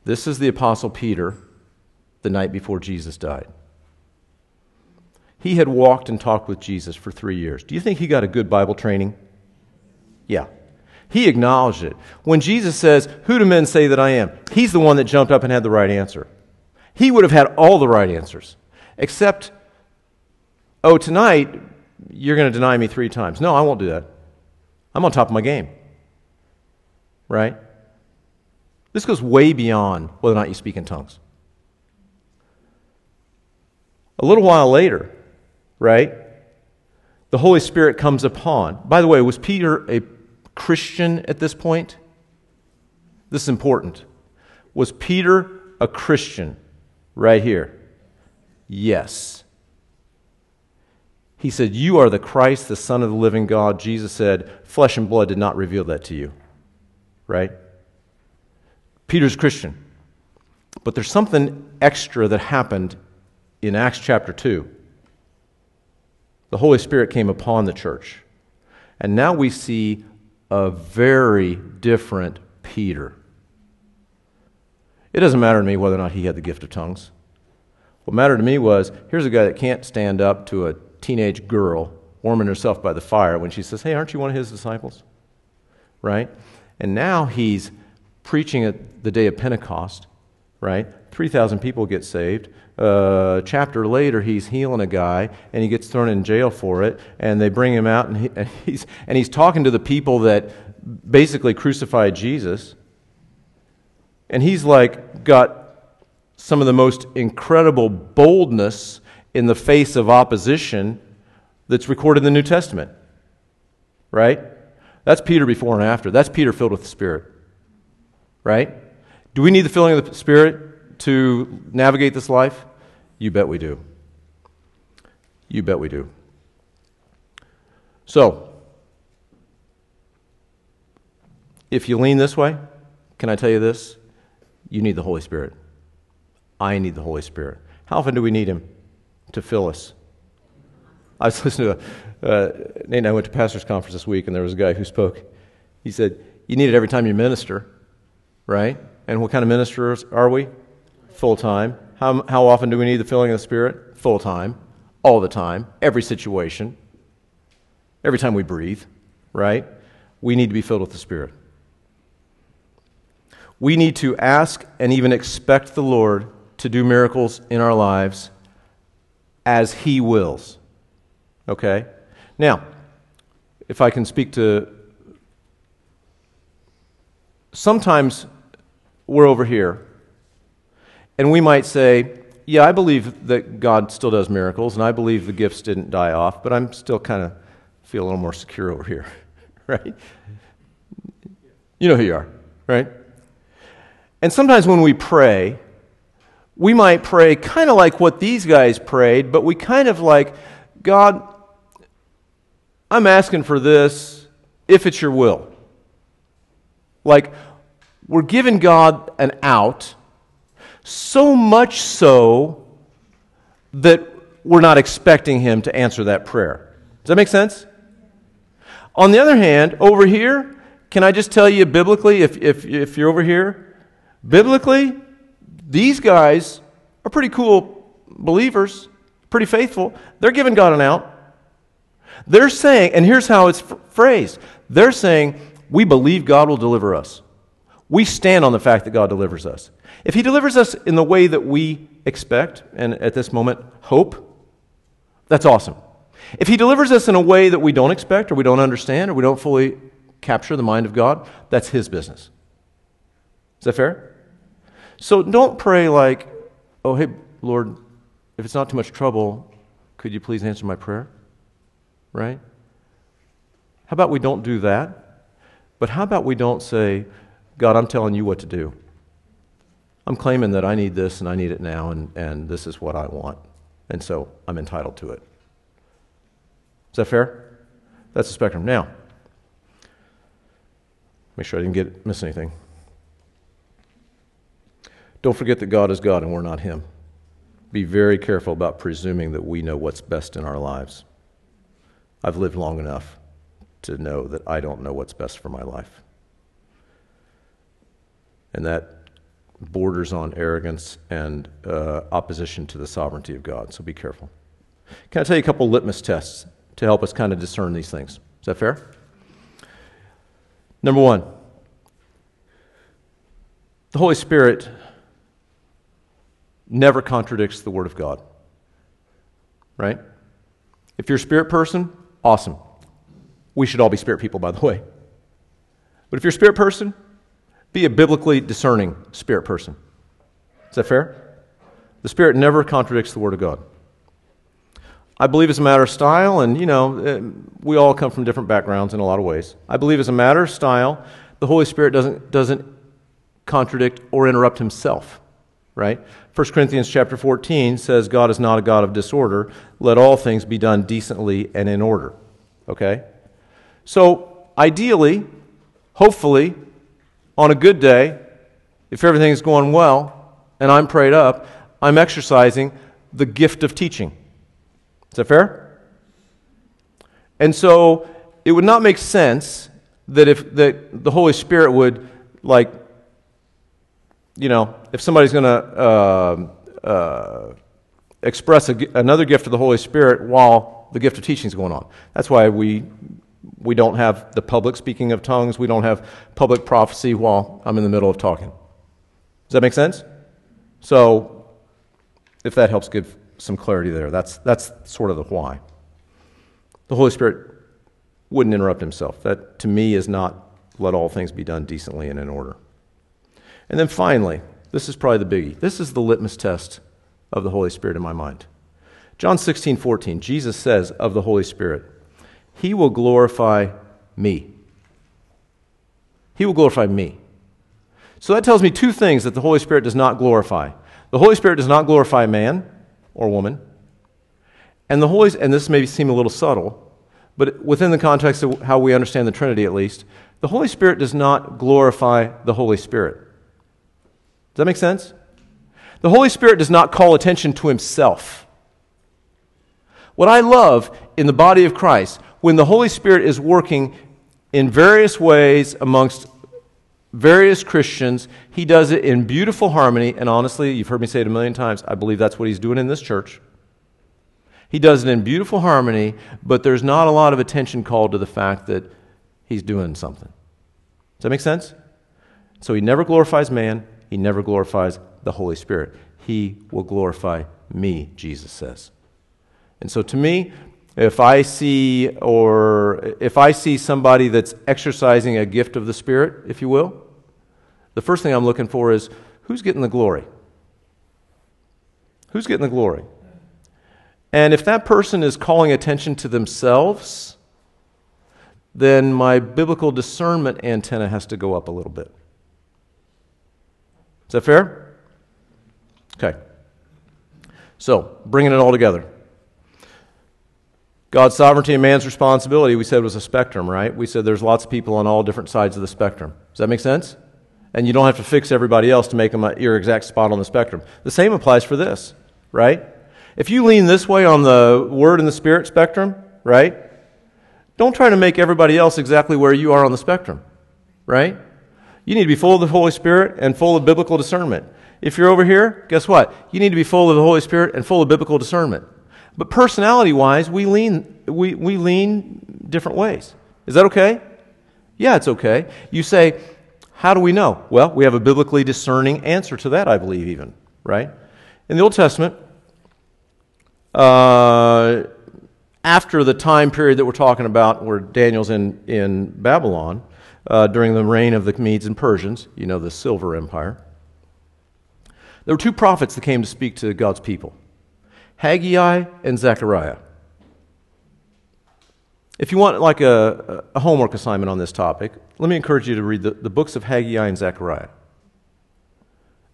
This is the Apostle Peter the night before Jesus died. He had walked and talked with Jesus for three years. Do you think he got a good Bible training? Yeah. He acknowledged it. When Jesus says, Who do men say that I am? He's the one that jumped up and had the right answer. He would have had all the right answers, except, Oh, tonight you're going to deny me three times. No, I won't do that. I'm on top of my game. Right? This goes way beyond whether or not you speak in tongues. A little while later, right? The Holy Spirit comes upon. By the way, was Peter a Christian at this point? This is important. Was Peter a Christian right here? Yes. He said, You are the Christ, the Son of the living God. Jesus said, Flesh and blood did not reveal that to you. Right? Peter's Christian. But there's something extra that happened in Acts chapter 2. The Holy Spirit came upon the church. And now we see a very different Peter. It doesn't matter to me whether or not he had the gift of tongues. What mattered to me was here's a guy that can't stand up to a teenage girl warming herself by the fire when she says, Hey, aren't you one of his disciples? Right? And now he's preaching at the day of Pentecost, right? 3,000 people get saved. Uh, a chapter later, he's healing a guy and he gets thrown in jail for it. And they bring him out and, he, and, he's, and he's talking to the people that basically crucified Jesus. And he's like got some of the most incredible boldness in the face of opposition that's recorded in the New Testament. Right? That's Peter before and after. That's Peter filled with the Spirit. Right? Do we need the filling of the Spirit to navigate this life? You bet we do. You bet we do. So, if you lean this way, can I tell you this? You need the Holy Spirit. I need the Holy Spirit. How often do we need Him to fill us. I was [laughs] listening to, uh, Nate and I went to pastor's conference this week, and there was a guy who spoke. He said, You need it every time you minister, right? And what kind of ministers are we? Full time. How, how often do we need the filling of the Spirit? Full time. All the time. Every situation. Every time we breathe, right? We need to be filled with the Spirit. We need to ask and even expect the Lord to do miracles in our lives as He wills. Okay? Now, if I can speak to. Sometimes we're over here, and we might say, Yeah, I believe that God still does miracles, and I believe the gifts didn't die off, but I'm still kind of feel a little more secure over here, [laughs] right? You know who you are, right? And sometimes when we pray, we might pray kind of like what these guys prayed, but we kind of like, God, I'm asking for this if it's your will. Like, we're giving God an out, so much so that we're not expecting Him to answer that prayer. Does that make sense? On the other hand, over here, can I just tell you biblically, if, if, if you're over here, biblically, these guys are pretty cool believers, pretty faithful. They're giving God an out. They're saying, and here's how it's phrased they're saying, We believe God will deliver us. We stand on the fact that God delivers us. If He delivers us in the way that we expect, and at this moment, hope, that's awesome. If He delivers us in a way that we don't expect, or we don't understand, or we don't fully capture the mind of God, that's His business. Is that fair? So don't pray like, oh, hey, Lord, if it's not too much trouble, could you please answer my prayer? right? How about we don't do that? But how about we don't say, God, I'm telling you what to do? I'm claiming that I need this and I need it now, and, and this is what I want. And so I'm entitled to it. Is that fair? That's the spectrum. Now, make sure I didn't get, miss anything. Don't forget that God is God and we're not Him. Be very careful about presuming that we know what's best in our lives. I've lived long enough to know that I don't know what's best for my life. And that borders on arrogance and uh, opposition to the sovereignty of God. So be careful. Can I tell you a couple litmus tests to help us kind of discern these things? Is that fair? Number one, the Holy Spirit never contradicts the Word of God. Right? If you're a spirit person, Awesome. We should all be spirit people, by the way. But if you're a spirit person, be a biblically discerning spirit person. Is that fair? The Spirit never contradicts the Word of God. I believe it's a matter of style, and you know, eh, we all come from different backgrounds in a lot of ways. I believe it's a matter of style. The Holy Spirit doesn't, doesn't contradict or interrupt Himself right? 1 Corinthians chapter 14 says God is not a God of disorder. Let all things be done decently and in order. Okay? So, ideally, hopefully, on a good day, if everything is going well and I'm prayed up, I'm exercising the gift of teaching. Is that fair? And so, it would not make sense that if that the Holy Spirit would like you know, if somebody's going to uh, uh, express a, another gift of the Holy Spirit while the gift of teaching is going on. That's why we, we don't have the public speaking of tongues. We don't have public prophecy while I'm in the middle of talking. Does that make sense? So, if that helps give some clarity there, that's, that's sort of the why. The Holy Spirit wouldn't interrupt himself. That, to me, is not let all things be done decently and in order. And then finally, this is probably the biggie. This is the litmus test of the Holy Spirit in my mind. John 16, 14, Jesus says of the Holy Spirit, He will glorify me. He will glorify me. So that tells me two things that the Holy Spirit does not glorify. The Holy Spirit does not glorify man or woman. And the Holy and this may seem a little subtle, but within the context of how we understand the Trinity at least, the Holy Spirit does not glorify the Holy Spirit. Does that make sense? The Holy Spirit does not call attention to himself. What I love in the body of Christ, when the Holy Spirit is working in various ways amongst various Christians, he does it in beautiful harmony. And honestly, you've heard me say it a million times, I believe that's what he's doing in this church. He does it in beautiful harmony, but there's not a lot of attention called to the fact that he's doing something. Does that make sense? So he never glorifies man, he never glorifies the Holy Spirit. He will glorify me, Jesus says. And so to me, if I see or if I see somebody that's exercising a gift of the Spirit, if you will, the first thing I'm looking for is who's getting the glory? Who's getting the glory? And if that person is calling attention to themselves, then my biblical discernment antenna has to go up a little bit. Is that fair? Okay. So, bringing it all together. God's sovereignty and man's responsibility, we said was a spectrum, right? We said there's lots of people on all different sides of the spectrum. Does that make sense? And you don't have to fix everybody else to make them uh, your exact spot on the spectrum. The same applies for this, right? If you lean this way on the Word and the Spirit spectrum, right? Don't try to make everybody else exactly where you are on the spectrum, right? You need to be full of the Holy Spirit and full of biblical discernment. If you're over here, guess what? You need to be full of the Holy Spirit and full of biblical discernment. But personality wise, we lean, we, we lean different ways. Is that okay? Yeah, it's okay. You say, how do we know? Well, we have a biblically discerning answer to that, I believe, even, right? In the Old Testament, uh, after the time period that we're talking about where Daniel's in, in Babylon, uh, during the reign of the Medes and Persians, you know, the Silver Empire, there were two prophets that came to speak to God's people Haggai and Zechariah. If you want like a, a homework assignment on this topic, let me encourage you to read the, the books of Haggai and Zechariah.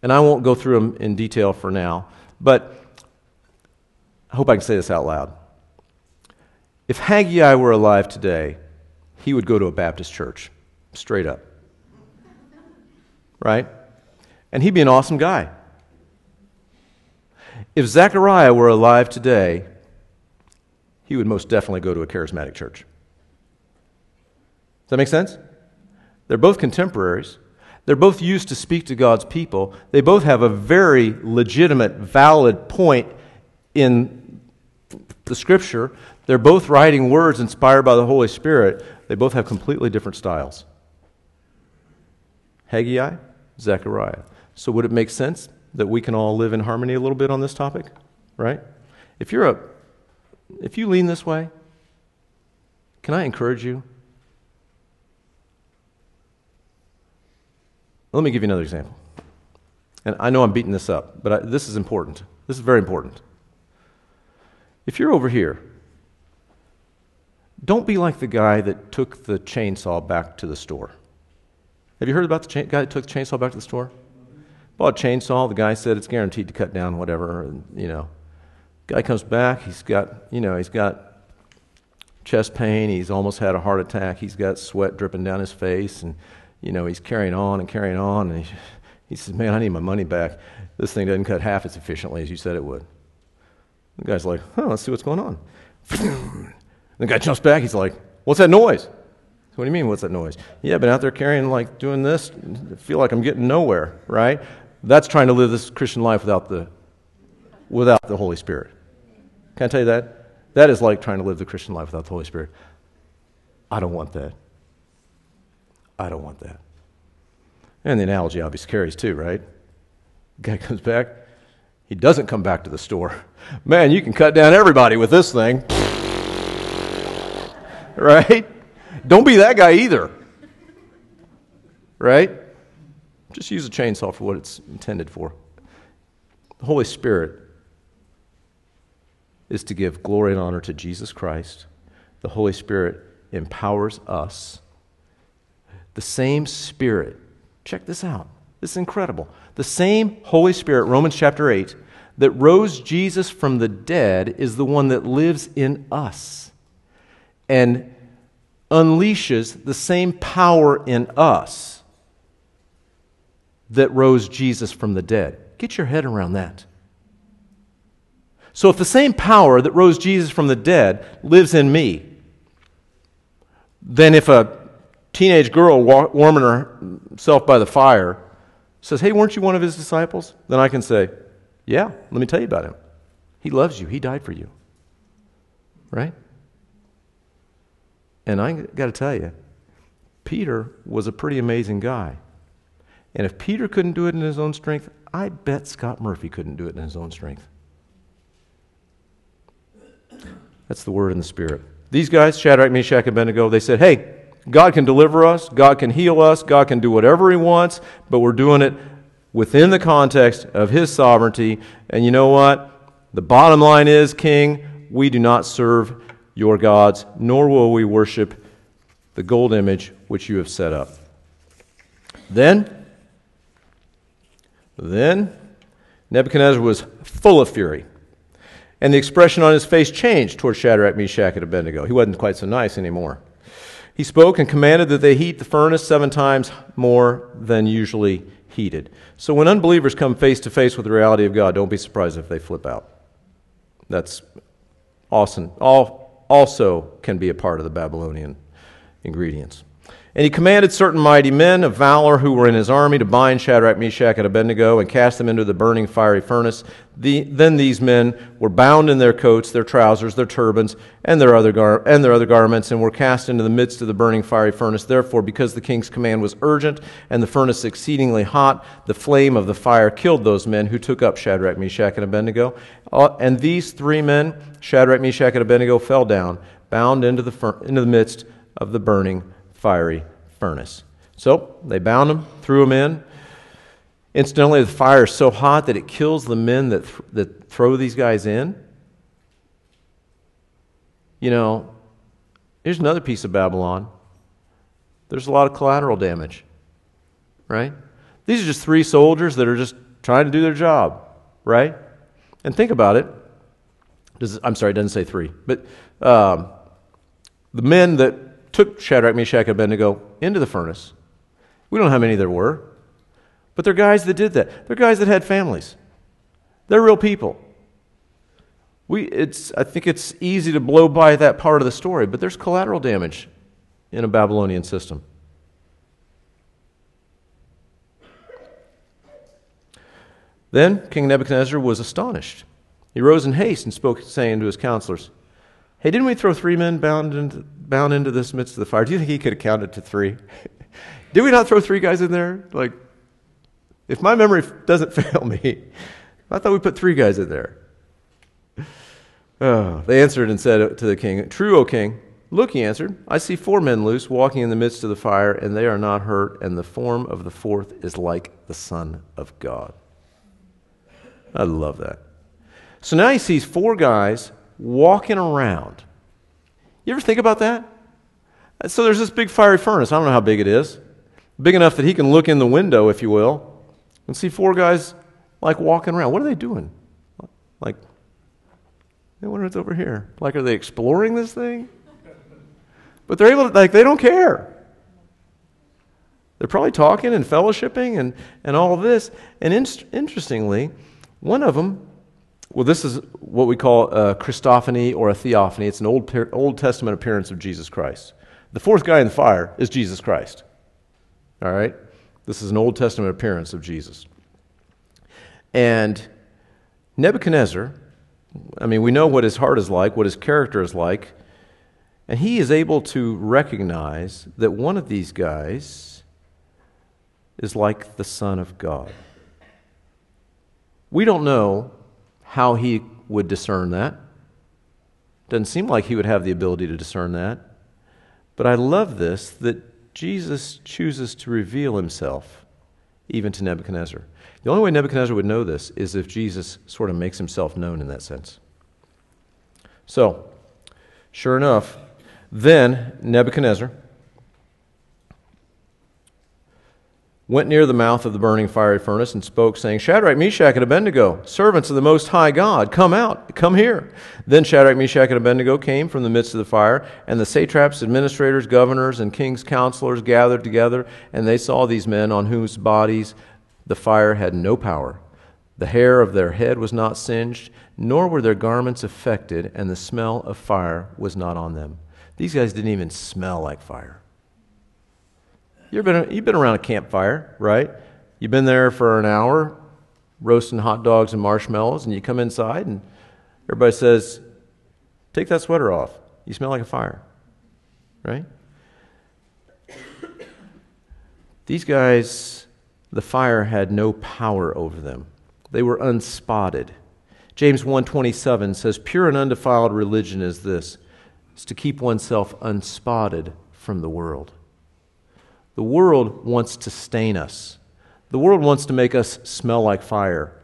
And I won't go through them in detail for now, but I hope I can say this out loud. If Haggai were alive today, he would go to a Baptist church, straight up. Right? And he'd be an awesome guy. If Zechariah were alive today, he would most definitely go to a charismatic church. Does that make sense? They're both contemporaries. They're both used to speak to God's people. They both have a very legitimate, valid point in the scripture. They're both writing words inspired by the Holy Spirit. They both have completely different styles. Haggai, Zechariah. So, would it make sense that we can all live in harmony a little bit on this topic? Right? If you're a if you lean this way, can I encourage you? Let me give you another example. And I know I'm beating this up, but I, this is important. This is very important. If you're over here, don't be like the guy that took the chainsaw back to the store. Have you heard about the cha- guy that took the chainsaw back to the store? Bought a chainsaw. The guy said it's guaranteed to cut down whatever, and, you know. Guy comes back. He's got, you know, he's got chest pain. He's almost had a heart attack. He's got sweat dripping down his face, and you know he's carrying on and carrying on. And he, he says, "Man, I need my money back. This thing doesn't cut half as efficiently as you said it would." The guy's like, "Huh? Let's see what's going on." [clears throat] the guy jumps back. He's like, "What's that noise?" What do you mean, what's that noise? Yeah, I've been out there carrying, like, doing this. Feel like I'm getting nowhere, right? That's trying to live this Christian life without the without the Holy Spirit. Can I tell you that? That is like trying to live the Christian life without the Holy Spirit. I don't want that. I don't want that. And the analogy obviously carries too, right? Guy comes back, he doesn't come back to the store. Man, you can cut down everybody with this thing. [laughs] right? Don't be that guy either. Right? Just use a chainsaw for what it's intended for. The Holy Spirit is to give glory and honor to Jesus Christ. The Holy Spirit empowers us. The same Spirit, check this out. This is incredible. The same Holy Spirit, Romans chapter 8, that rose Jesus from the dead is the one that lives in us and unleashes the same power in us that rose Jesus from the dead. Get your head around that. So, if the same power that rose Jesus from the dead lives in me, then if a teenage girl warming herself by the fire says, Hey, weren't you one of his disciples? Then I can say, Yeah, let me tell you about him. He loves you, he died for you. Right? And I got to tell you, Peter was a pretty amazing guy. And if Peter couldn't do it in his own strength, I bet Scott Murphy couldn't do it in his own strength. That's the word in the spirit. These guys, Shadrach, Meshach, and Abednego, they said, Hey, God can deliver us, God can heal us, God can do whatever He wants, but we're doing it within the context of His sovereignty. And you know what? The bottom line is, King, we do not serve your gods, nor will we worship the gold image which you have set up. Then, then Nebuchadnezzar was full of fury. And the expression on his face changed toward Shadrach, Meshach, and Abednego. He wasn't quite so nice anymore. He spoke and commanded that they heat the furnace seven times more than usually heated. So when unbelievers come face to face with the reality of God, don't be surprised if they flip out. That's awesome. All, also can be a part of the Babylonian ingredients. And he commanded certain mighty men of valor who were in his army to bind Shadrach, Meshach, and Abednego and cast them into the burning fiery furnace. The, then these men were bound in their coats, their trousers, their turbans, and their, other gar- and their other garments, and were cast into the midst of the burning fiery furnace. Therefore, because the king's command was urgent and the furnace exceedingly hot, the flame of the fire killed those men who took up Shadrach, Meshach, and Abednego. Uh, and these three men, Shadrach, Meshach, and Abednego, fell down, bound into the, fur- into the midst of the burning fiery furnace. So they bound him, threw him in. Incidentally, the fire is so hot that it kills the men that, th- that throw these guys in. You know, here's another piece of Babylon. There's a lot of collateral damage, right? These are just three soldiers that are just trying to do their job, right? And think about it. Does, I'm sorry, it doesn't say three, but um, the men that took Shadrach, Meshach, and Abednego into the furnace. We don't know how many there were, but they're guys that did that. They're guys that had families. They're real people. We, it's, I think it's easy to blow by that part of the story, but there's collateral damage in a Babylonian system. Then King Nebuchadnezzar was astonished. He rose in haste and spoke, saying to his counselors, Hey, didn't we throw three men bound into, bound into this midst of the fire? Do you think he could have counted to three? [laughs] Did we not throw three guys in there? Like, if my memory doesn't [laughs] fail me, I thought we put three guys in there. [sighs] Oh, they answered and said to the king, True, O king. Look, he answered, I see four men loose, walking in the midst of the fire, and they are not hurt, and the form of the fourth is like the Son of God. I love that. So now he sees four guys walking around. You ever think about that? So there's this big fiery furnace. I don't know how big it is. Big enough that he can look in the window, if you will, and see four guys like walking around. What are they doing? Like, I wonder what's over here. Like, are they exploring this thing? But they're able to, like, they don't care. They're probably talking and fellowshipping and, and all of this. And in, interestingly, one of them well, this is what we call a Christophany or a theophany. It's an Old, Old Testament appearance of Jesus Christ. The fourth guy in the fire is Jesus Christ. All right? This is an Old Testament appearance of Jesus. And Nebuchadnezzar, I mean, we know what his heart is like, what his character is like, and he is able to recognize that one of these guys is like the Son of God. We don't know how he would discern that. Doesn't seem like he would have the ability to discern that. But I love this that Jesus chooses to reveal himself even to Nebuchadnezzar. The only way Nebuchadnezzar would know this is if Jesus sort of makes himself known in that sense. So, sure enough, then Nebuchadnezzar went near the mouth of the burning fiery furnace and spoke, saying, Shadrach, Meshach, and Abednego, servants of the Most High God, come out, come here. Then Shadrach, Meshach, and Abednego came from the midst of the fire, and the satraps, administrators, governors, and king's counselors gathered together, and they saw these men on whose bodies the fire had no power. The hair of their head was not singed, nor were their garments affected, and the smell of fire was not on them. These guys didn't even smell like fire. You've been, you've been around a campfire, right? You've been there for an hour roasting hot dogs and marshmallows, and you come inside and everybody says, Take that sweater off. You smell like a fire, right? These guys, the fire had no power over them. They were unspotted. James 1:27 says pure and undefiled religion is this is to keep oneself unspotted from the world. The world wants to stain us, the world wants to make us smell like fire.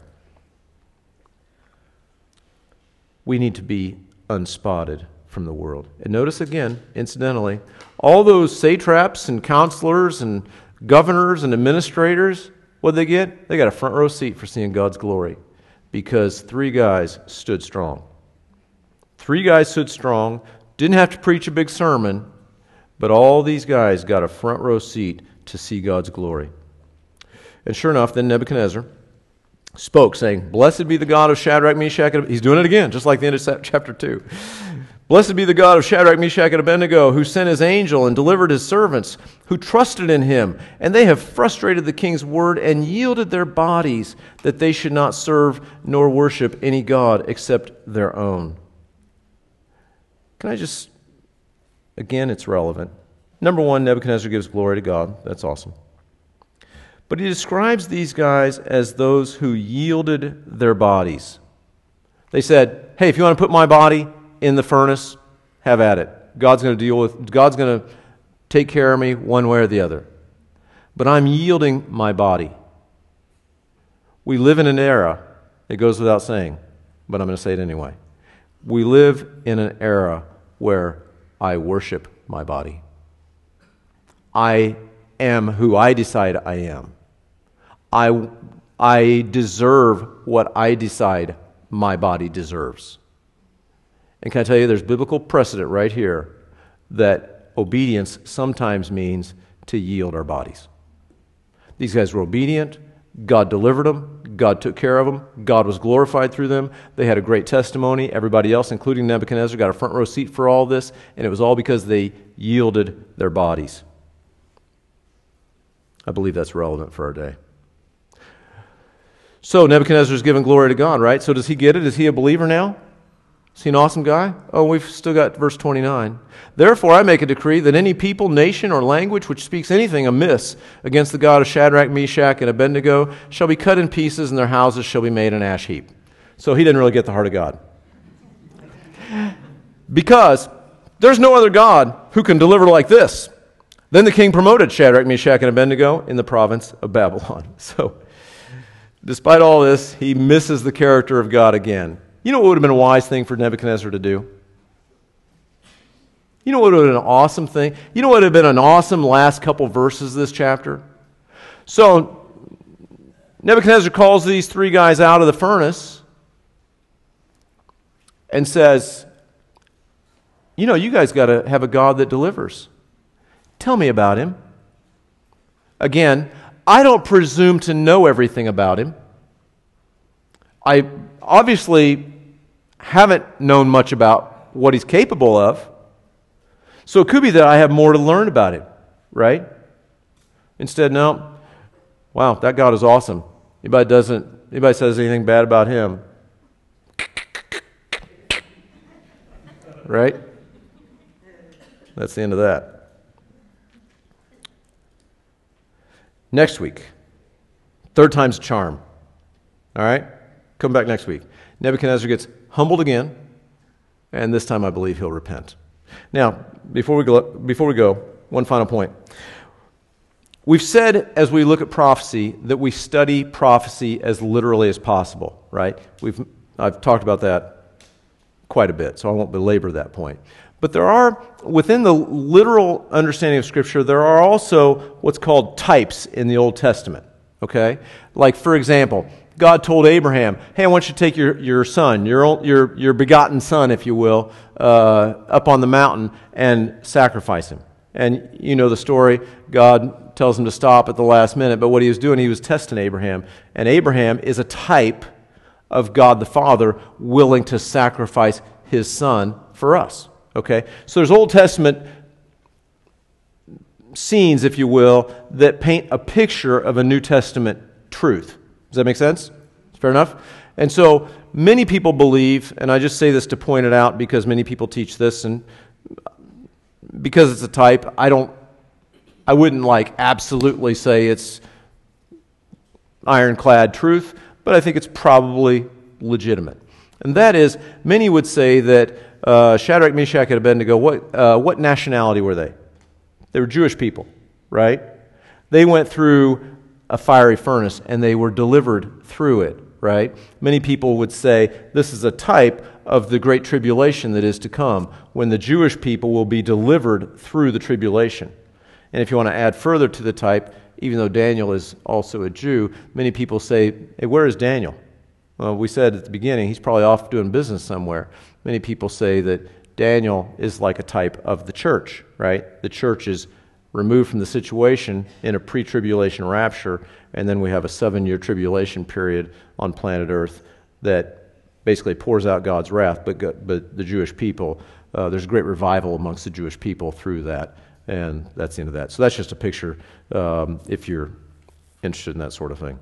We need to be unspotted from the world. And notice again, incidentally, all those satraps and counselors and governors and administrators, what they get? They got a front row seat for seeing God's glory because three guys stood strong. Three guys stood strong, didn't have to preach a big sermon, but all these guys got a front row seat to see God's glory. And sure enough, then Nebuchadnezzar spoke, saying, Blessed be the God of Shadrach, Meshach, and Abednego. He's doing it again, just like the end of chapter 2. Blessed be the God of Shadrach, Meshach, and Abednego, who sent his angel and delivered his servants, who trusted in him. And they have frustrated the king's word and yielded their bodies that they should not serve nor worship any God except their own. Can I just Again, it's relevant. Number one, Nebuchadnezzar gives glory to God. That's awesome. But he describes these guys as those who yielded their bodies. They said, Hey, if you want to put my body in the furnace, have at it. God's going to deal with, God's going to take care of me one way or the other. But I'm yielding my body. We live in an era, it goes without saying, but I'm going to say it anyway. We live in an era where I worship my body. I am who I decide I am. I, I deserve what I decide my body deserves. And can I tell you, there's biblical precedent right here that obedience sometimes means to yield our bodies. These guys were obedient. God delivered them. God took care of them. God was glorified through them. They had a great testimony. Everybody else, including Nebuchadnezzar, got a front row seat for all this, and it was all because they yielded their bodies. I believe that's relevant for our day. So Nebuchadnezzar is giving glory to God, right? So does he get it? Is he a believer now? Is he an awesome guy? Oh, we've still got verse 29. Therefore, I make a decree that any people, nation, or language which speaks anything amiss against the God of Shadrach, Meshach, and Abednego shall be cut in pieces, and their houses shall be made an ash heap. So he didn't really get the heart of God. Because there's no other God who can deliver like this. Then the king promoted Shadrach, Meshach, and Abednego in the province of Babylon. [laughs] So, despite all this, he misses the character of God again. You know what would have been a wise thing for Nebuchadnezzar to do? You know what would have been an awesome thing? You know what would have been an awesome last couple verses of this chapter? So, Nebuchadnezzar calls these three guys out of the furnace and says, You know, you guys got to have a God that delivers. Tell me about him. Again, I don't presume to know everything about him. I obviously haven't known much about what he's capable of. So it could be that I have more to learn about him, right? Instead, no. Wow, that God is awesome. Anybody doesn't anybody says anything bad about him. Right? That's the end of that. Next week. Third time's charm. All right? Come back next week. Nebuchadnezzar gets humbled again, and this time I believe he'll repent. Now, before we go, before we go one final point. We've said as we look at prophecy that we study prophecy as literally as possible, right? We've, I've talked about that quite a bit, so I won't belabor that point. But there are, within the literal understanding of Scripture, there are also what's called types in the Old Testament. Okay? Like, for example, God told Abraham, Hey, I want you to take your, your son, your, your, your begotten son, if you will, uh, up on the mountain and sacrifice him. And you know the story. God tells him to stop at the last minute, but what he was doing, he was testing Abraham. And Abraham is a type of God the Father willing to sacrifice his son for us. Okay? So there's Old Testament scenes, if you will, that paint a picture of a New Testament truth. Does that make sense? Fair enough? And so many people believe, and I just say this to point it out because many people teach this, and because it's a type, I don't, I wouldn't like absolutely say it's ironclad truth, but I think it's probably legitimate. And that is, many would say that uh, Shadrach, Meshach, and Abednego, what, uh, what nationality were they? They were Jewish people, right? They went through a fiery furnace and they were delivered through it, right? Many people would say this is a type of the great tribulation that is to come when the Jewish people will be delivered through the tribulation. And if you want to add further to the type, even though Daniel is also a Jew, many people say, hey, where is Daniel? Well, we said at the beginning, he's probably off doing business somewhere. Many people say that Daniel is like a type of the church, right? The church is removed from the situation in a pre tribulation rapture, and then we have a seven year tribulation period on planet Earth that basically pours out God's wrath, but, but the Jewish people, uh, there's a great revival amongst the Jewish people through that, and that's the end of that. So that's just a picture um, if you're interested in that sort of thing.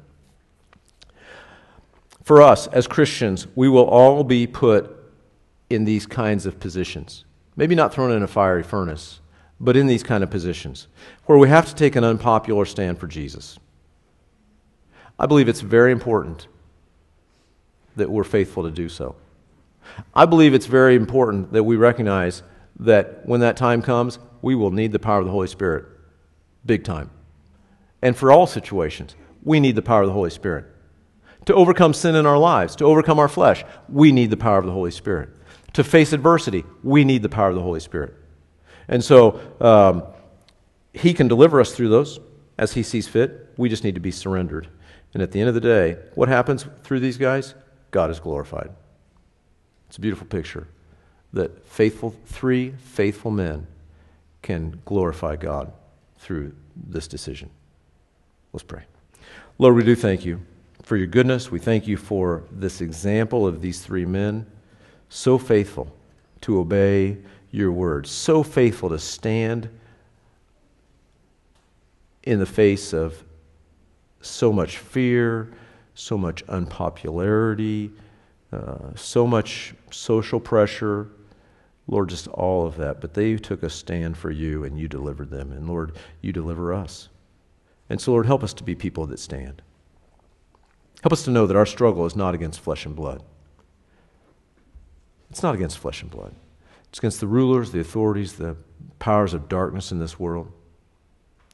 For us as Christians, we will all be put in these kinds of positions. Maybe not thrown in a fiery furnace, but in these kind of positions where we have to take an unpopular stand for Jesus. I believe it's very important that we're faithful to do so. I believe it's very important that we recognize that when that time comes, we will need the power of the Holy Spirit. Big time. And for all situations, we need the power of the Holy Spirit. To overcome sin in our lives, to overcome our flesh, we need the power of the Holy Spirit. To face adversity, we need the power of the Holy Spirit. And so um, He can deliver us through those as He sees fit. We just need to be surrendered. And at the end of the day, what happens through these guys? God is glorified. It's a beautiful picture that faithful, three faithful men can glorify God through this decision. Let's pray. Lord, we do thank you for your goodness. We thank you for this example of these three men, so faithful to obey your word, so faithful to stand in the face of so much fear, so much unpopularity, uh, so much social pressure. Lord, just all of that. But they took a stand for you and you delivered them. And Lord, you deliver us. And so, Lord, help us to be people that stand. Help us to know that our struggle is not against flesh and blood. It's not against flesh and blood. It's against the rulers, the authorities, the powers of darkness in this world,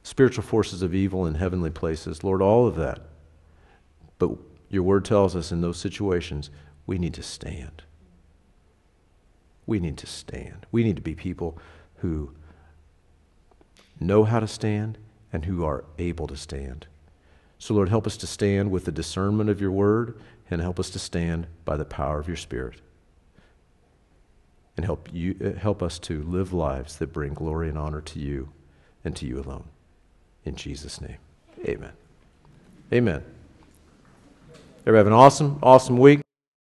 spiritual forces of evil in heavenly places. Lord, all of that. But your word tells us in those situations, we need to stand. We need to stand. We need to be people who know how to stand and who are able to stand. So, Lord, help us to stand with the discernment of your word and help us to stand by the power of your spirit and help, you, uh, help us to live lives that bring glory and honor to you and to you alone. In Jesus' name, amen. Amen. Everybody have an awesome, awesome week.